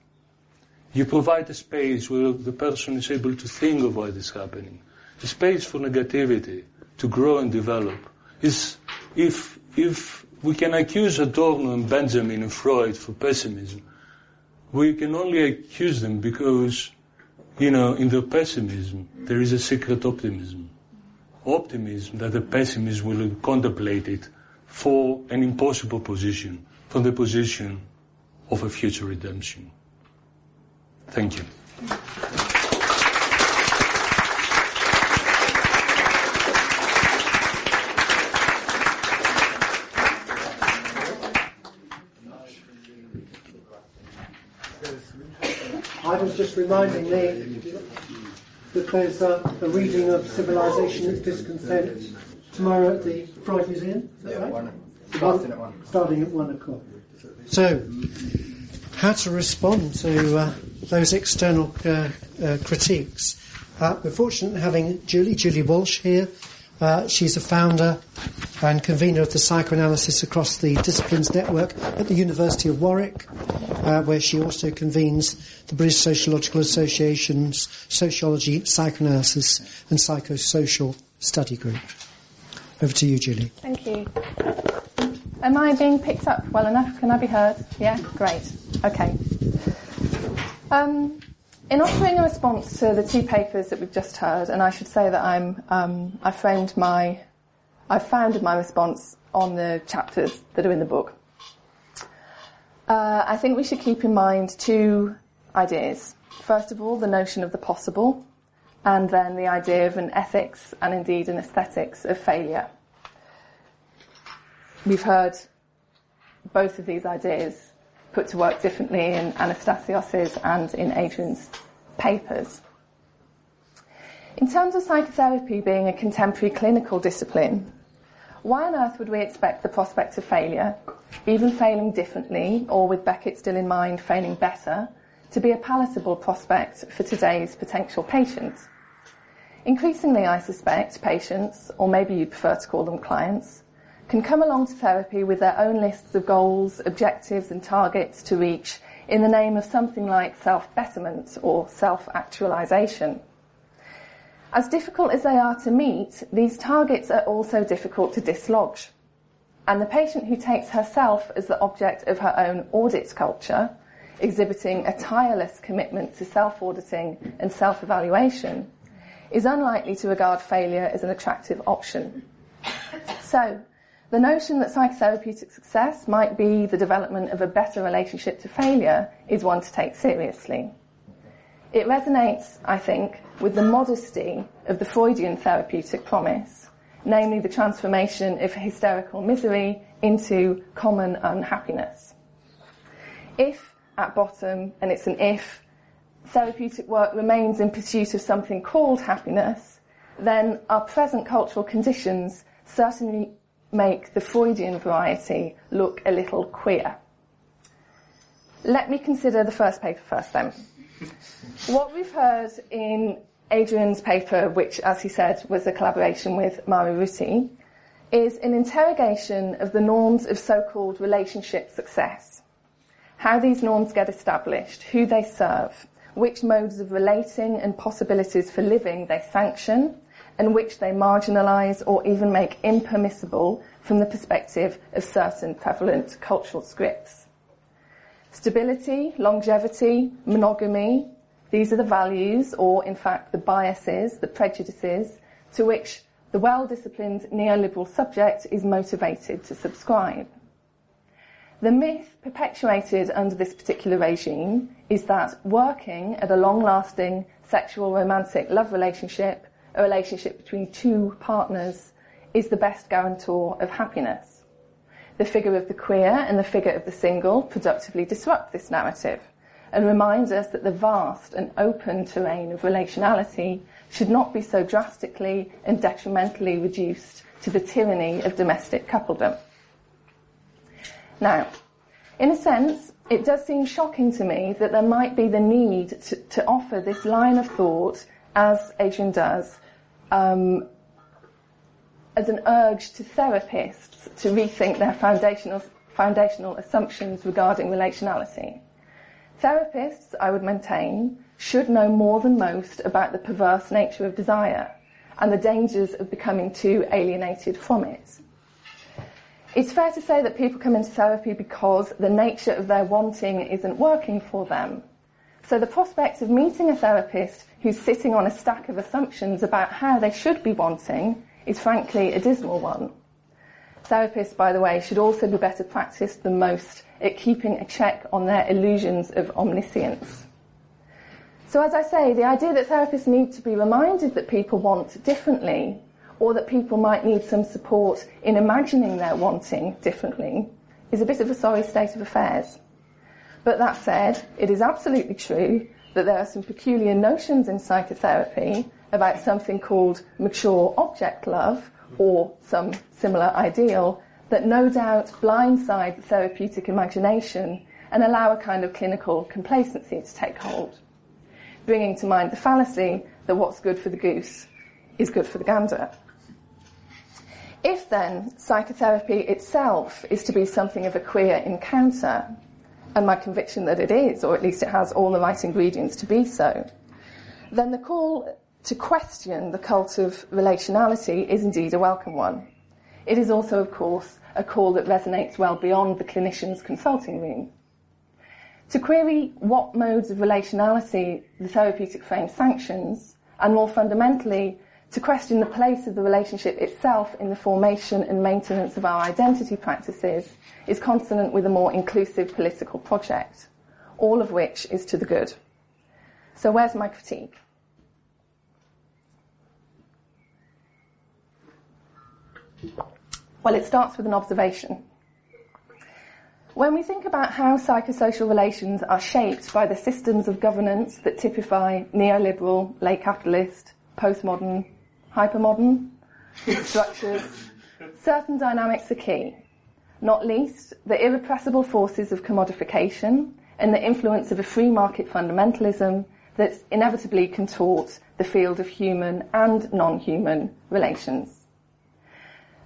You provide a space where the person is able to think of what is happening. A space for negativity to grow and develop. Is if, if we can accuse Adorno and Benjamin and Freud for pessimism, we can only accuse them because, you know, in the pessimism, there is a secret optimism. Optimism that the pessimist will contemplate it for an impossible position, from the position of a future redemption. Thank you. Was just reminding me that there's uh, a reading of Civilization Its Discontent tomorrow at the Freud Museum. Is that yeah, right? One, starting at one. Starting at one o'clock. So, how to respond to uh, those external uh, uh critiques? Uh, we're fortunate in having Julie, Julie Walsh here. Uh, she's a founder and convener of the Psychoanalysis Across the Disciplines Network at the University of Warwick, uh, where she also convenes the British Sociological Association's Sociology, Psychoanalysis and Psychosocial Study Group. Over to you, Julie. Thank you. Am I being picked up well enough? Can I be heard? Yeah? Great. Okay. Um, in offering a response to the two papers that we've just heard, and I should say that I'm, um, I framed my, I founded my response on the chapters that are in the book. Uh, I think we should keep in mind two ideas. First of all, the notion of the possible, and then the idea of an ethics and indeed an aesthetics of failure. We've heard both of these ideas put to work differently in Anastasios's and in Adrian's papers. In terms of psychotherapy being a contemporary clinical discipline, why on earth would we expect the prospect of failure, even failing differently, or with Beckett still in mind, failing better, to be a palatable prospect for today's potential patients? Increasingly, I suspect patients, or maybe you'd prefer to call them clients, can come along to therapy with their own lists of goals, objectives, and targets to reach in the name of something like self-betterment or self-actualization. As difficult as they are to meet, these targets are also difficult to dislodge. And the patient who takes herself as the object of her own audit culture, exhibiting a tireless commitment to self-auditing and self-evaluation, is unlikely to regard failure as an attractive option. So, the notion that psychotherapeutic success might be the development of a better relationship to failure is one to take seriously. It resonates, I think, with the modesty of the Freudian therapeutic promise, namely the transformation of hysterical misery into common unhappiness. If, at bottom, and it's an if, therapeutic work remains in pursuit of something called happiness, then our present cultural conditions certainly make the Freudian variety look a little queer. Let me consider the first paper first then. what we've heard in Adrian's paper, which, as he said, was a collaboration with Mari Ruti, is an interrogation of the norms of so-called relationship success. How these norms get established, who they serve, which modes of relating and possibilities for living they sanction, and which they marginalise or even make impermissible from the perspective of certain prevalent cultural scripts. Stability, longevity, monogamy, these are the values, or in fact the biases, the prejudices, to which the well-disciplined neoliberal subject is motivated to subscribe. The myth perpetuated under this particular regime is that working at a long-lasting sexual romantic love relationship, a relationship between two partners, is the best guarantor of happiness. The figure of the queer and the figure of the single productively disrupt this narrative and remind us that the vast and open terrain of relationality should not be so drastically and detrimentally reduced to the tyranny of domestic coupledom. Now, in a sense, it does seem shocking to me that there might be the need to, to offer this line of thought, as Adrian does, um, as an urge to therapists to rethink their foundational, foundational assumptions regarding relationality. Therapists, I would maintain, should know more than most about the perverse nature of desire and the dangers of becoming too alienated from it. It's fair to say that people come into therapy because the nature of their wanting isn't working for them. So the prospect of meeting a therapist who's sitting on a stack of assumptions about how they should be wanting is frankly a dismal one. Therapists, by the way, should also be better practiced than most at keeping a check on their illusions of omniscience. So as I say, the idea that therapists need to be reminded that people want differently or that people might need some support in imagining their wanting differently is a bit of a sorry state of affairs. But that said, it is absolutely true that there are some peculiar notions in psychotherapy about something called mature object love or some similar ideal that no doubt blindside the therapeutic imagination and allow a kind of clinical complacency to take hold, bringing to mind the fallacy that what's good for the goose is good for the gander. If then psychotherapy itself is to be something of a queer encounter, and my conviction that it is, or at least it has all the right ingredients to be so, then the call to question the cult of relationality is indeed a welcome one. It is also, of course, a call that resonates well beyond the clinician's consulting room. To query what modes of relationality the therapeutic frame sanctions, and more fundamentally, to question the place of the relationship itself in the formation and maintenance of our identity practices is consonant with a more inclusive political project, all of which is to the good. So where's my critique? Well, it starts with an observation. When we think about how psychosocial relations are shaped by the systems of governance that typify neoliberal, late capitalist, postmodern, hypermodern structures, certain dynamics are key. Not least, the irrepressible forces of commodification and the influence of a free market fundamentalism that inevitably contorts the field of human and non-human relations.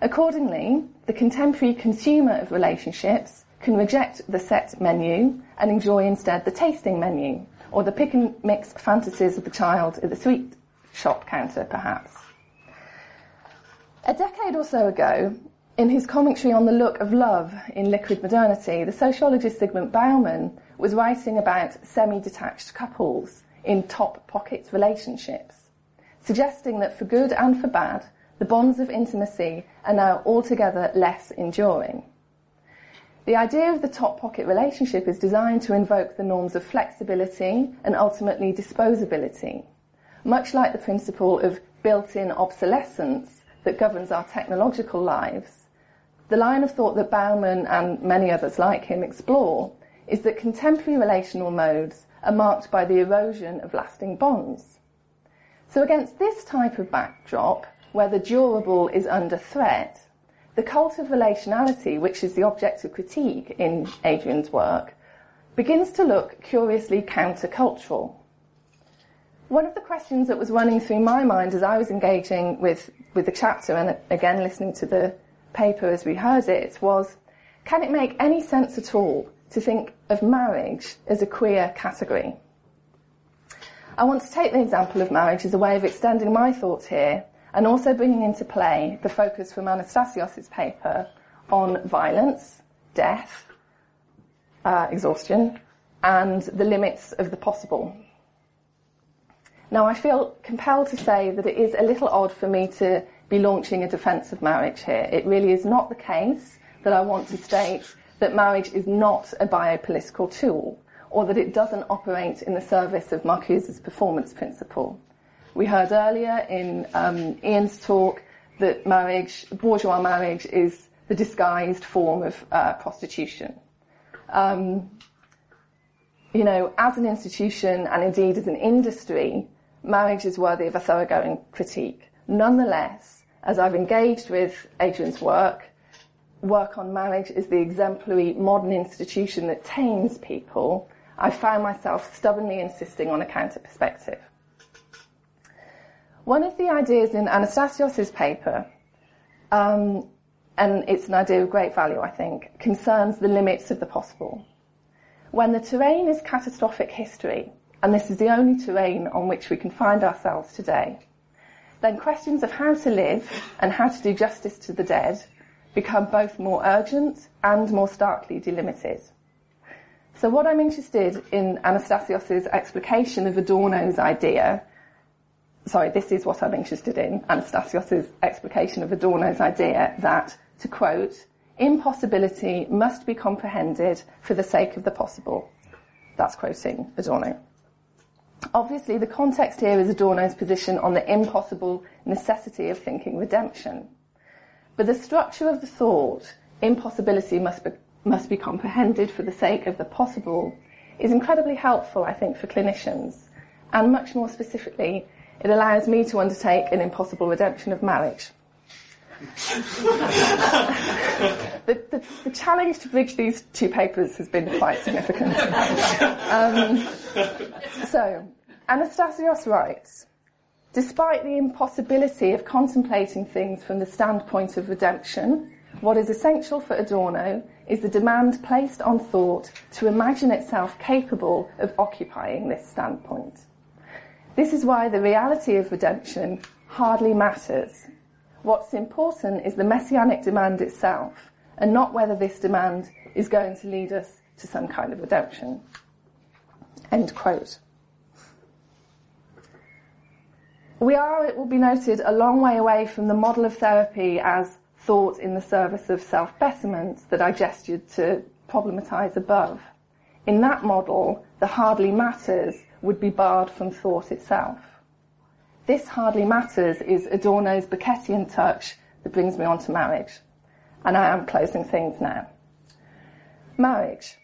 Accordingly, the contemporary consumer of relationships can reject the set menu and enjoy instead the tasting menu, or the pick and mix fantasies of the child at the sweet shop counter, perhaps. A decade or so ago, in his commentary on the look of love in liquid modernity, the sociologist Zygmunt Bauman was writing about semi-detached couples in top pocket relationships, suggesting that for good and for bad, the bonds of intimacy are now altogether less enduring. The idea of the top pocket relationship is designed to invoke the norms of flexibility and ultimately disposability, much like the principle of built-in obsolescence that governs our technological lives, the line of thought that Bauman and many others like him explore is that contemporary relational modes are marked by the erosion of lasting bonds. So against this type of backdrop, where the durable is under threat, the cult of relationality, which is the object of critique in Adrian's work, begins to look curiously countercultural. One of the questions that was running through my mind as I was engaging with, with the chapter and again listening to the paper as we heard it was, can it make any sense at all to think of marriage as a queer category? I want to take the example of marriage as a way of extending my thoughts here and also bringing into play the focus from Anastasios' paper on violence, death, uh, exhaustion, and the limits of the possible. Now, I feel compelled to say that it is a little odd for me to be launching a defence of marriage here. It really is not the case that I want to state that marriage is not a biopolitical tool or that it doesn't operate in the service of Marcuse's performance principle. We heard earlier in um, Ian's talk that marriage, bourgeois marriage, is the disguised form of uh, prostitution. Um, you know, as an institution and indeed as an industry, marriage is worthy of a thoroughgoing critique. Nonetheless, as I've engaged with Adrian's work, work on marriage is the exemplary modern institution that tames people, I found myself stubbornly insisting on a counter perspective. One of the ideas in Anastasios' paper, um, and it's an idea of great value, I think, concerns the limits of the possible. When the terrain is catastrophic history, and this is the only terrain on which we can find ourselves today, then questions of how to live and how to do justice to the dead become both more urgent and more starkly delimited. So what I'm interested in Anastasios' explication of Adorno's idea, sorry, this is what I'm interested in, Anastasios' explication of Adorno's idea that, to quote, impossibility must be comprehended for the sake of the possible. That's quoting Adorno. Obviously, the context here is Adorno's position on the impossible necessity of thinking redemption. But the structure of the thought, impossibility must be, must be comprehended for the sake of the possible, is incredibly helpful, I think, for clinicians. And much more specifically, it allows me to undertake an impossible redemption of marriage. the, the, the, challenge to bridge these two papers has been quite significant. um, so, Anastasios writes, Despite the impossibility of contemplating things from the standpoint of redemption, what is essential for Adorno is the demand placed on thought to imagine itself capable of occupying this standpoint. This is why the reality of redemption hardly matters. What's important is the messianic demand itself, and not whether this demand is going to lead us to some kind of redemption. End quote. We are, it will be noted, a long way away from the model of therapy as thought in the service of self-betterment that I gestured to problematise above. In that model, the hardly matters would be barred from thought itself. This hardly matters is Adorno's Beckettian touch that brings me on to marriage. And I am closing things now. Marriage.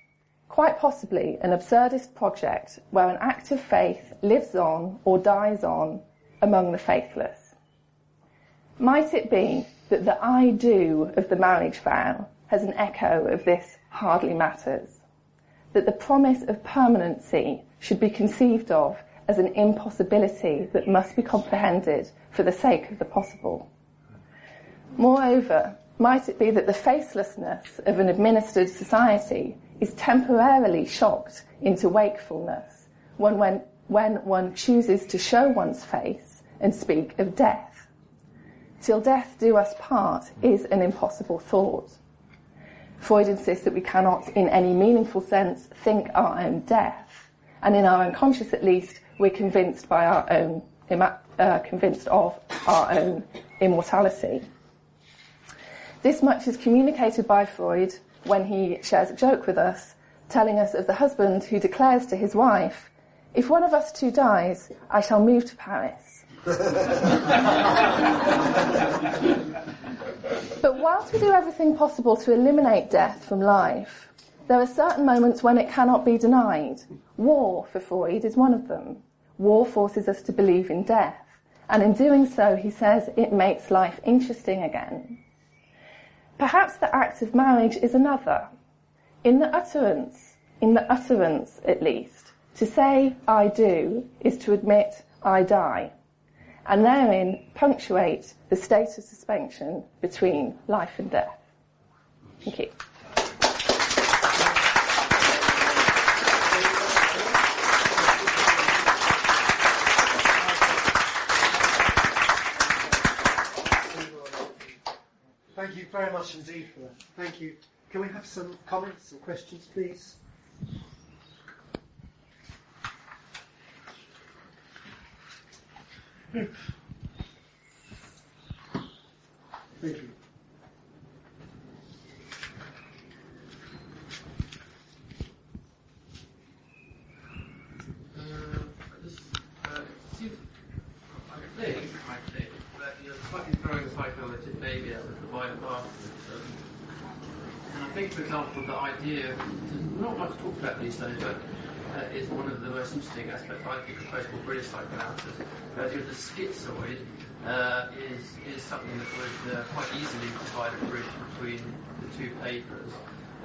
Quite possibly an absurdist project where an act of faith lives on or dies on among the faithless. Might it be that the I do of the marriage vow has an echo of this hardly matters? That the promise of permanency should be conceived of as an impossibility that must be comprehended for the sake of the possible? Moreover, might it be that the facelessness of an administered society is temporarily shocked into wakefulness when, when, when one chooses to show one's face and speak of death. Till death do us part is an impossible thought. Freud insists that we cannot, in any meaningful sense, think our own death, and in our unconscious at least, we're convinced by our own, uh, convinced of our own immortality. This much is communicated by Freud when he shares a joke with us, telling us of the husband who declares to his wife, if one of us two dies, I shall move to Paris but whilst we do everything possible to eliminate death from life, there are certain moments when it cannot be denied. War, for Freud, is one of them. War forces us to believe in death. And in doing so, he says it makes life interesting again. Perhaps the act of marriage is another. In the utterance, in the utterance at least, to say I do is to admit I die and therein punctuate the state of suspension between life and death. Thank you. Very much indeed for that. Thank you. Can we have some comments or questions, please? Thank you. I think, I think, that you're slightly throwing a psychoanalytic bath. And I think, for example, the idea, not much talked about these days, but uh, is one of the most interesting aspects, I think, of post-war British psychoanalysis. The idea of the schizoid uh, is, is something that would uh, quite easily provide a bridge between the two papers.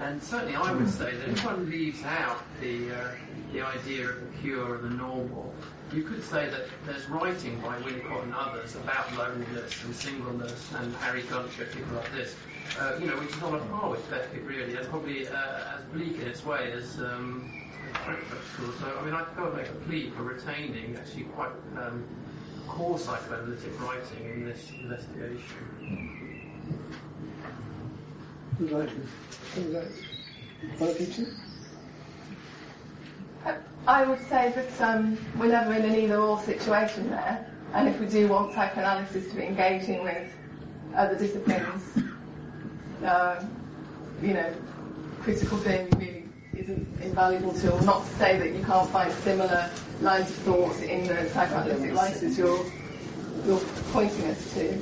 And certainly I would say that if one leaves out the, uh, the idea of the pure and the normal, you could say that there's writing by Winnicott and others about loneliness and singleness and Harry Guntrip, people like this, uh, you know, which is on a par with Beckett really, and probably uh, as bleak in its way as um. So, I mean, I'd go and make a plea for retaining actually quite um, core psychoanalytic writing in this investigation. I would say that um, we're never in an either-or situation there, and if we do want psychoanalysis to be engaging with other disciplines, um, you know, critical theory really isn't invaluable tool. Not to say that you can't find similar lines of thought in the psychoanalytic writers you're you're pointing us to.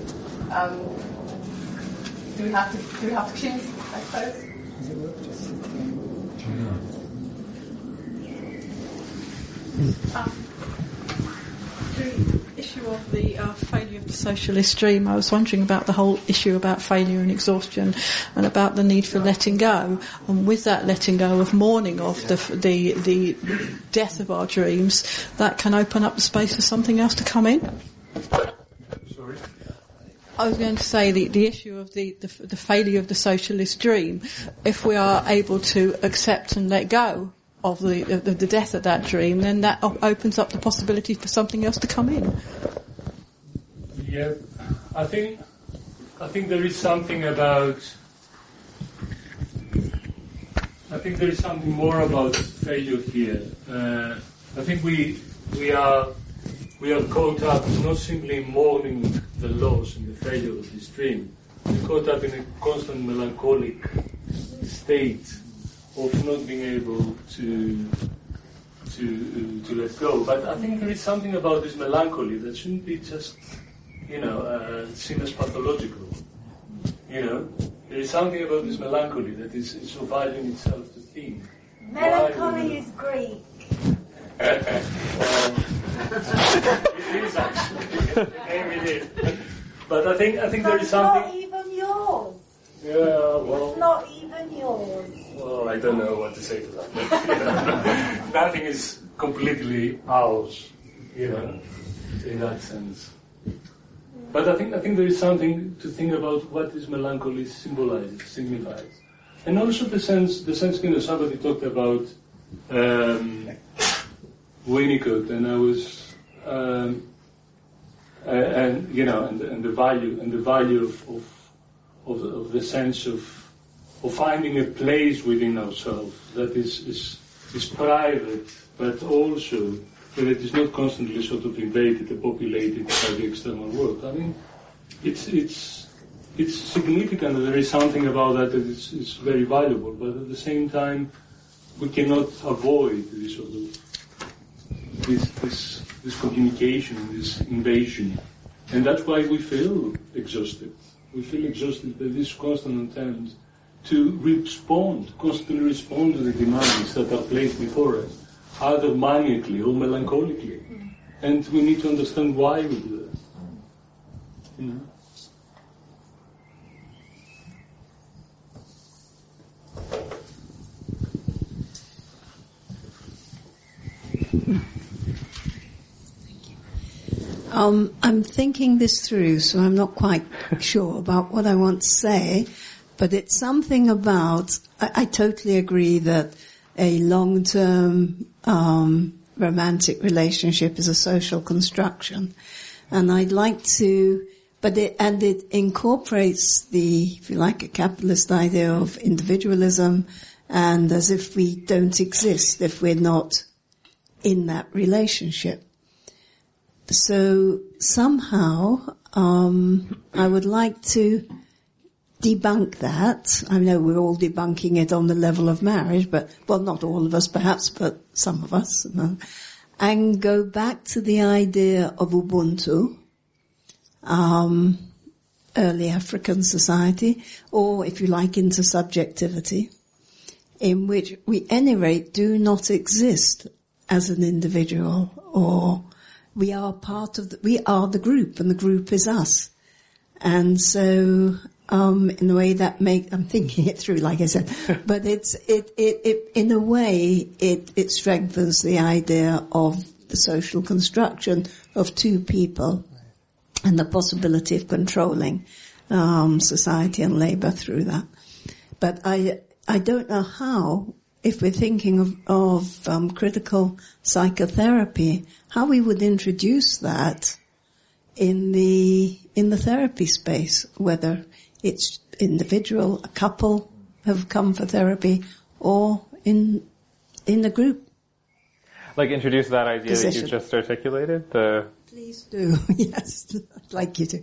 Um, do we have to do we have to choose? I suppose. the issue of the uh, failure of the socialist dream, I was wondering about the whole issue about failure and exhaustion and about the need for letting go. And with that letting go of mourning of the, the, the death of our dreams, that can open up the space for something else to come in. I was going to say the, the issue of the, the, the failure of the socialist dream, if we are able to accept and let go of the, the death of that dream, then that op- opens up the possibility for something else to come in. Yeah, I think I think there is something about. I think there is something more about failure here. Uh, I think we we are we are caught up not simply mourning the loss and the failure of this dream. We're caught up in a constant melancholic state of not being able to to to let go. But I think there is something about this melancholy that shouldn't be just you know uh, seen as pathological. You know, there is something about this melancholy that is, is surviving itself to think. Melancholy is Greek. Um, it is actually. Maybe it is. But I think I think there is not something. even yours. Yeah, well. It's not even yours. Well, I don't know what to say to that. Nothing is completely ours, you know, in that sense. But I think I think there is something to think about what this melancholy symbolizes, signifies, and also the sense the sense you know somebody talked about um, Winnicott, and I was um, and you know and, and the value and the value of of, of, of the sense of of finding a place within ourselves that is, is, is private, but also that it is not constantly sort of invaded and populated by the external world. I mean, it's, it's, it's significant that there is something about that that is, is very valuable, but at the same time, we cannot avoid this sort of this, this, this communication, this invasion. And that's why we feel exhausted. We feel exhausted by this constant attempt to respond, constantly respond to the demands that are placed before us, either manically or melancholically. Mm. And we need to understand why we do that. You know? Um, I'm thinking this through, so I'm not quite sure about what I want to say, but it's something about, I, I totally agree that a long-term um, romantic relationship is a social construction, and I'd like to but it, and it incorporates the, if you like, a capitalist idea of individualism and as if we don't exist if we're not in that relationship. So somehow, um, I would like to debunk that. I know we're all debunking it on the level of marriage, but, well, not all of us perhaps, but some of us. And go back to the idea of Ubuntu, um, early African society, or if you like, intersubjectivity, in which we, any rate, do not exist as an individual or we are part of the, we are the group and the group is us. And so, um, in a way that make, I'm thinking it through, like I said, but it's, it, it, it, in a way, it, it strengthens the idea of the social construction of two people and the possibility of controlling, um, society and labor through that. But I, I don't know how if we're thinking of, of um, critical psychotherapy, how we would introduce that in the in the therapy space, whether it's individual, a couple have come for therapy, or in in a group. Like introduce that idea Position. that you just articulated. The Please do. yes, I'd like you to.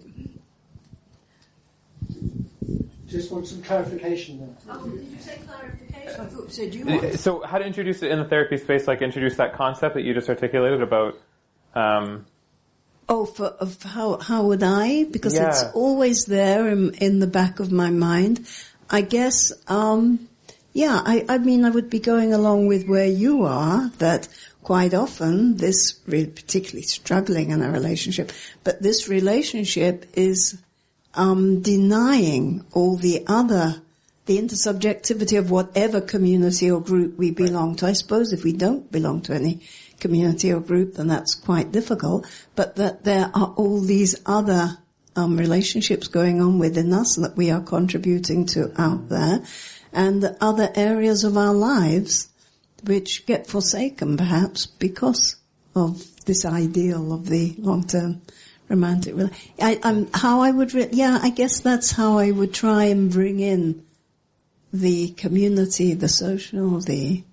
Just want some clarification there. Oh, did you say clarification? I thought you said you so how to introduce it in the therapy space? Like introduce that concept that you just articulated about. Um, Oh, for of how how would I? Because Yeah. it's always there in, in the back of my mind. I guess, um, yeah. I, I mean, I would be going along with where you are. That quite often this, re- particularly struggling in a relationship, but this relationship is um, denying all the other, the intersubjectivity of whatever community or group we belong to. I suppose if we don't belong to any community or group, then that's quite difficult. But that there are all these other um, relationships going on within us that we are contributing to out there, and the other areas of our lives which get forsaken perhaps because of this ideal of the long-term romantic rela- I, I'm, how I would, re- yeah, I guess that's how I would try and bring in the community, the social, the,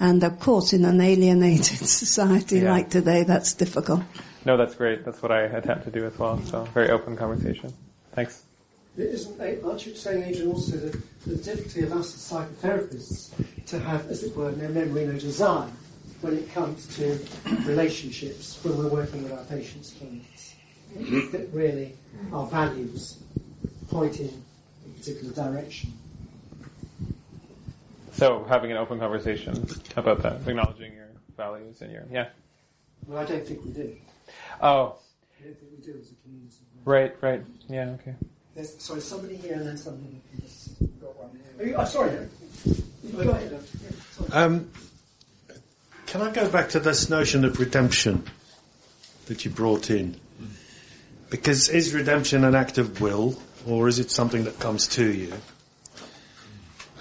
and of course in an alienated society Yeah. like today, that's difficult. no, that's great. That's what I attempt to do as well. So very open conversation. Thanks. It isn't, aren't you saying, Adrian, also that the difficulty of us as psychotherapists to have, as it were, no memory, no design when it comes to relationships when we're working with our patients' clients? That really our values point in a particular direction. So having an open conversation about that, acknowledging your values and your yeah. Well, I don't think we do. Oh, I don't think we do as a community. right, right. Yeah, okay. There's, sorry, somebody here and then somebody here. Got one here. Oh, sorry. Go ahead. Sorry. Um, can I go back to this notion of redemption that you brought in? Because is redemption an act of will, or is it something that comes to you?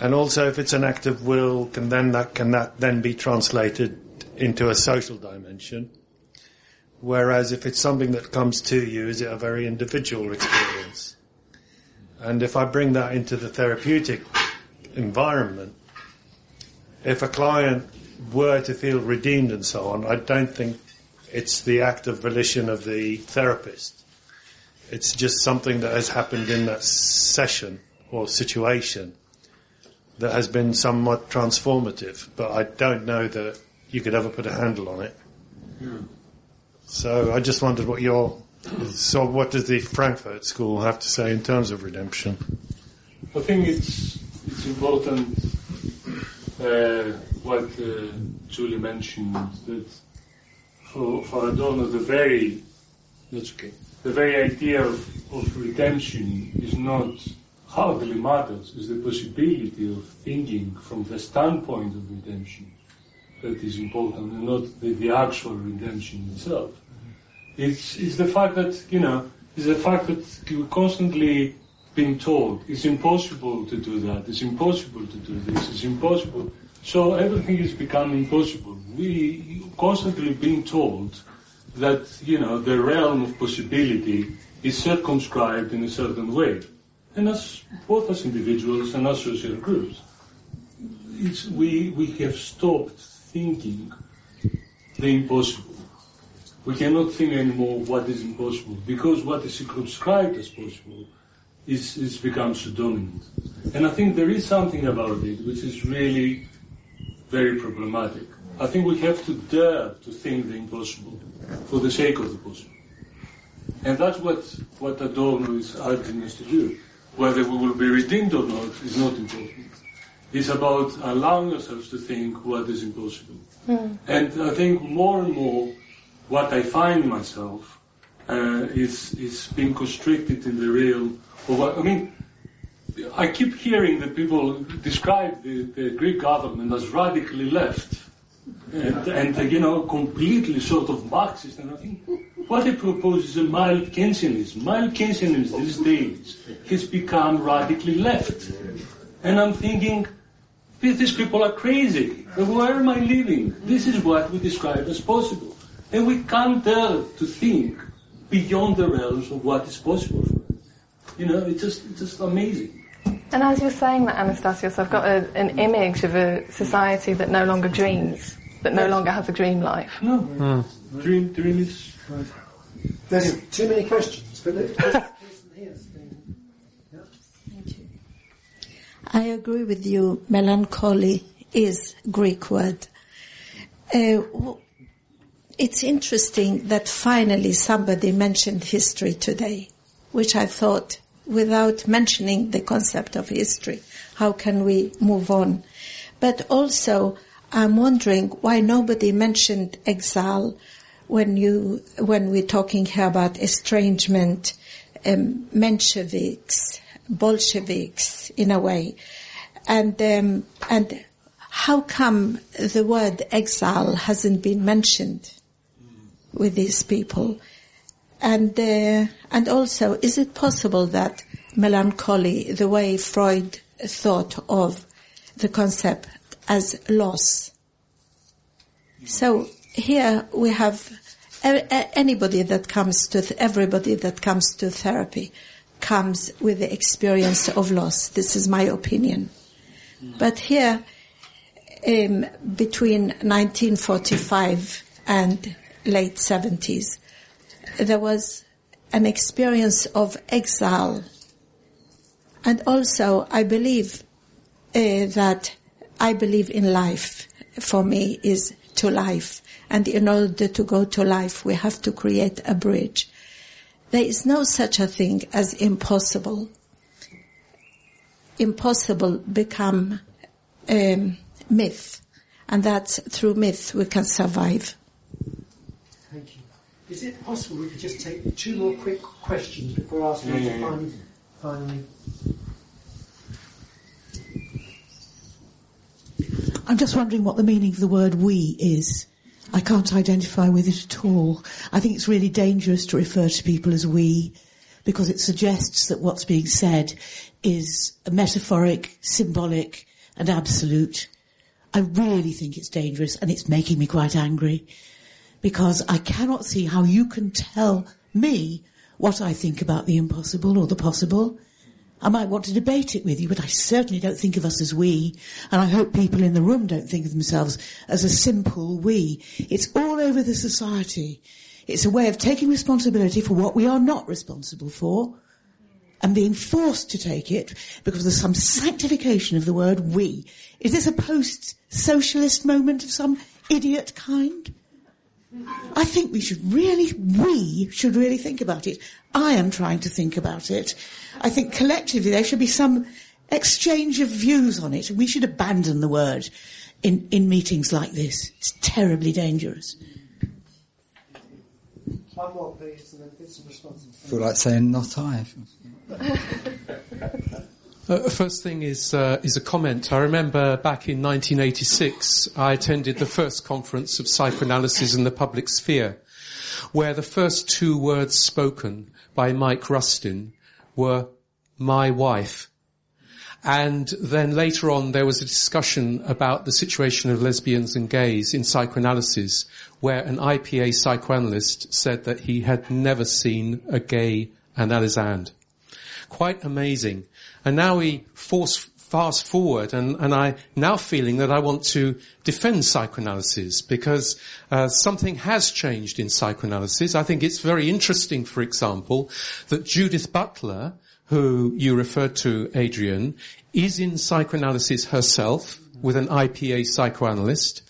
And also, if it's an act of will, can then that can that then be translated into a social dimension? Whereas if it's something that comes to you, is it a very individual experience? And if I bring that into the therapeutic environment, if a client were to feel redeemed and so on, I don't think it's the act of volition of the therapist. It's just something that has happened in that session or situation that has been somewhat transformative, but I don't know that you could ever put a handle on it. So I just wondered what your, so what does the Frankfurt School have to say in terms of redemption? I think it's it's important uh, what uh, Julie mentioned that for for Adorno the very that's okay the very idea of, of redemption is not hardly matters is the possibility of thinking from the standpoint of redemption that is important and not the, the actual redemption itself. It's, it's the fact that, you know, it's the fact that we're constantly being told it's impossible to do that, it's impossible to do this, it's impossible. So everything is becoming impossible. We constantly being told that, you know, the realm of possibility is circumscribed in a certain way. And as both as individuals and as social groups, we, we have stopped thinking the impossible. We cannot think anymore what is impossible because what is circumscribed as possible is, is become so dominant. And I think there is something about it which is really very problematic. I think we have to dare to think the impossible for the sake of the possible. And that's what, what Adorno is urging us to do. Whether we will be redeemed or not is not important. It's about allowing ourselves to think what is impossible. And I think more and more what I find myself uh, is, is being constricted in the realm of what, I mean, I keep hearing that people describe the, the Greek government as radically left and, and you know, completely sort of Marxist. And I think what they propose is a mild Keynesianism. Mild Keynesianism these days has become radically left. And I'm thinking, these people are crazy. Where am I living? This is what we describe as possible. And we can't dare to think beyond the realms of what is possible for us. You know, it's just, it's just amazing. And as you're saying that, Anastasios, I've got a, an image of a society that no longer dreams, that no longer has a dream life. No. Dream, dream is. There's too many questions, but let's- I agree with you. Melancholy is Greek word. Uh, it's interesting that finally somebody mentioned history today, which I thought, without mentioning the concept of history, how can we move on? But also, I'm wondering why nobody mentioned exile when you when we're talking here about estrangement, um, Mensheviks, Bolsheviks, in a way, and um, and how come the word exile hasn't been mentioned with these people? And uh, and also, is it possible that melancholy, the way Freud thought of the concept as loss? So here we have anybody that comes to th- everybody that comes to therapy comes with the experience of loss. This is my opinion. But here, um, between 1945 and late 70s, there was an experience of exile. And also, I believe uh, that I believe in life. For me, is to life. And in order to go to life, we have to create a bridge. There is no such a thing as impossible. Impossible become um, myth, and that's through myth we can survive. Thank you. Is it possible we could just take two more quick questions before asking you to finally, finally I'm just wondering what the meaning of the word we is. I can't identify with it at all. I think it's really dangerous to refer to people as we because it suggests that what's being said is metaphoric, symbolic and absolute. I really think it's dangerous and it's making me quite angry because I cannot see how you can tell me what I think about the impossible or the possible. I might want to debate it with you, but I certainly don't think of us as we, and I hope people in the room don't think of themselves as a simple we. It's all over the society. It's a way of taking responsibility for what we are not responsible for, and being forced to take it because there's some sanctification of the word we. Is this a post-socialist moment of some idiot kind? I think we should really, we should really think about it. I am trying to think about it. I think collectively there should be some exchange of views on it. We should abandon the word in, in meetings like this. It's terribly dangerous. one more, please, and then get some responses. I feel like saying not I. Uh, first thing is uh, is a comment. I remember back in 1986, I attended the first conference of psychoanalysis in the public sphere, where the first two words spoken by Mike Rustin were "my wife," and then later on there was a discussion about the situation of lesbians and gays in psychoanalysis, where an IPA psychoanalyst said that he had never seen a gay and that is and. Quite amazing. And now we force fast forward and, and I now feeling that I want to defend psychoanalysis because uh, something has changed in psychoanalysis. I think it's very interesting, for example, that Judith Butler, who you referred to, Adrian, is in psychoanalysis herself with an IPA psychoanalyst.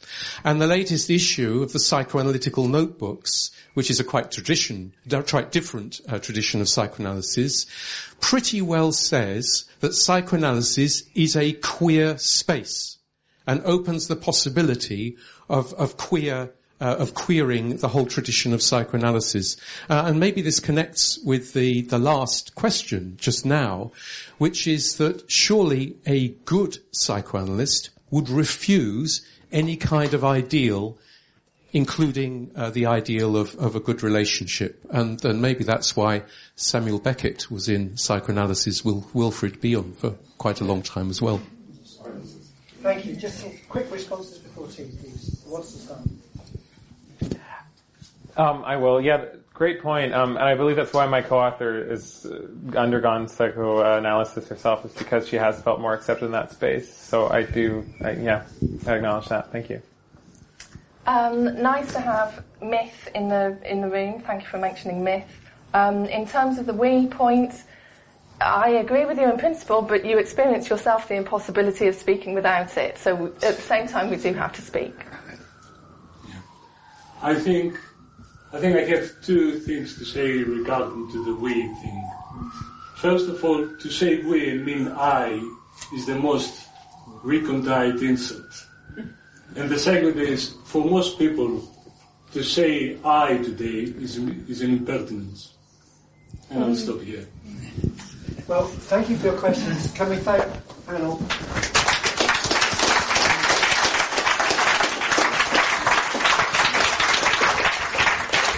And the latest issue of the psychoanalytical notebooks, which is a quite tradition, quite different uh, tradition of psychoanalysis, pretty well says that psychoanalysis is a queer space and opens the possibility of, of queer uh, of queering the whole tradition of psychoanalysis. Uh, and maybe this connects with the, the last question just now, which is that surely a good psychoanalyst would refuse any kind of ideal, including uh, the ideal of, of a good relationship. And, and maybe that's why Samuel Beckett was in psychoanalysis with Wilfred Bion for quite a long time as well. Thank you. Just some quick responses before tea, please. What's the time? Um, I will. Yeah, great point. Um, and I believe that's why my co-author has uh, undergone psychoanalysis herself, is because she has felt more accepted in that space. So I do, I, yeah, I acknowledge that. Thank you. Um, nice to have myth in the in the room. Thank you for mentioning myth. Um, in terms of the we point, I agree with you in principle, but you experience yourself the impossibility of speaking without it. So at the same time, we do have to speak. I think I think I have two things to say regarding to the we thing. First of all, to say we and mean I is the most recondite insult. And the second is, for most people, to say I today is, is an impertinence. And I'll mm. stop here. Well, thank you for your questions. Can we thank panel?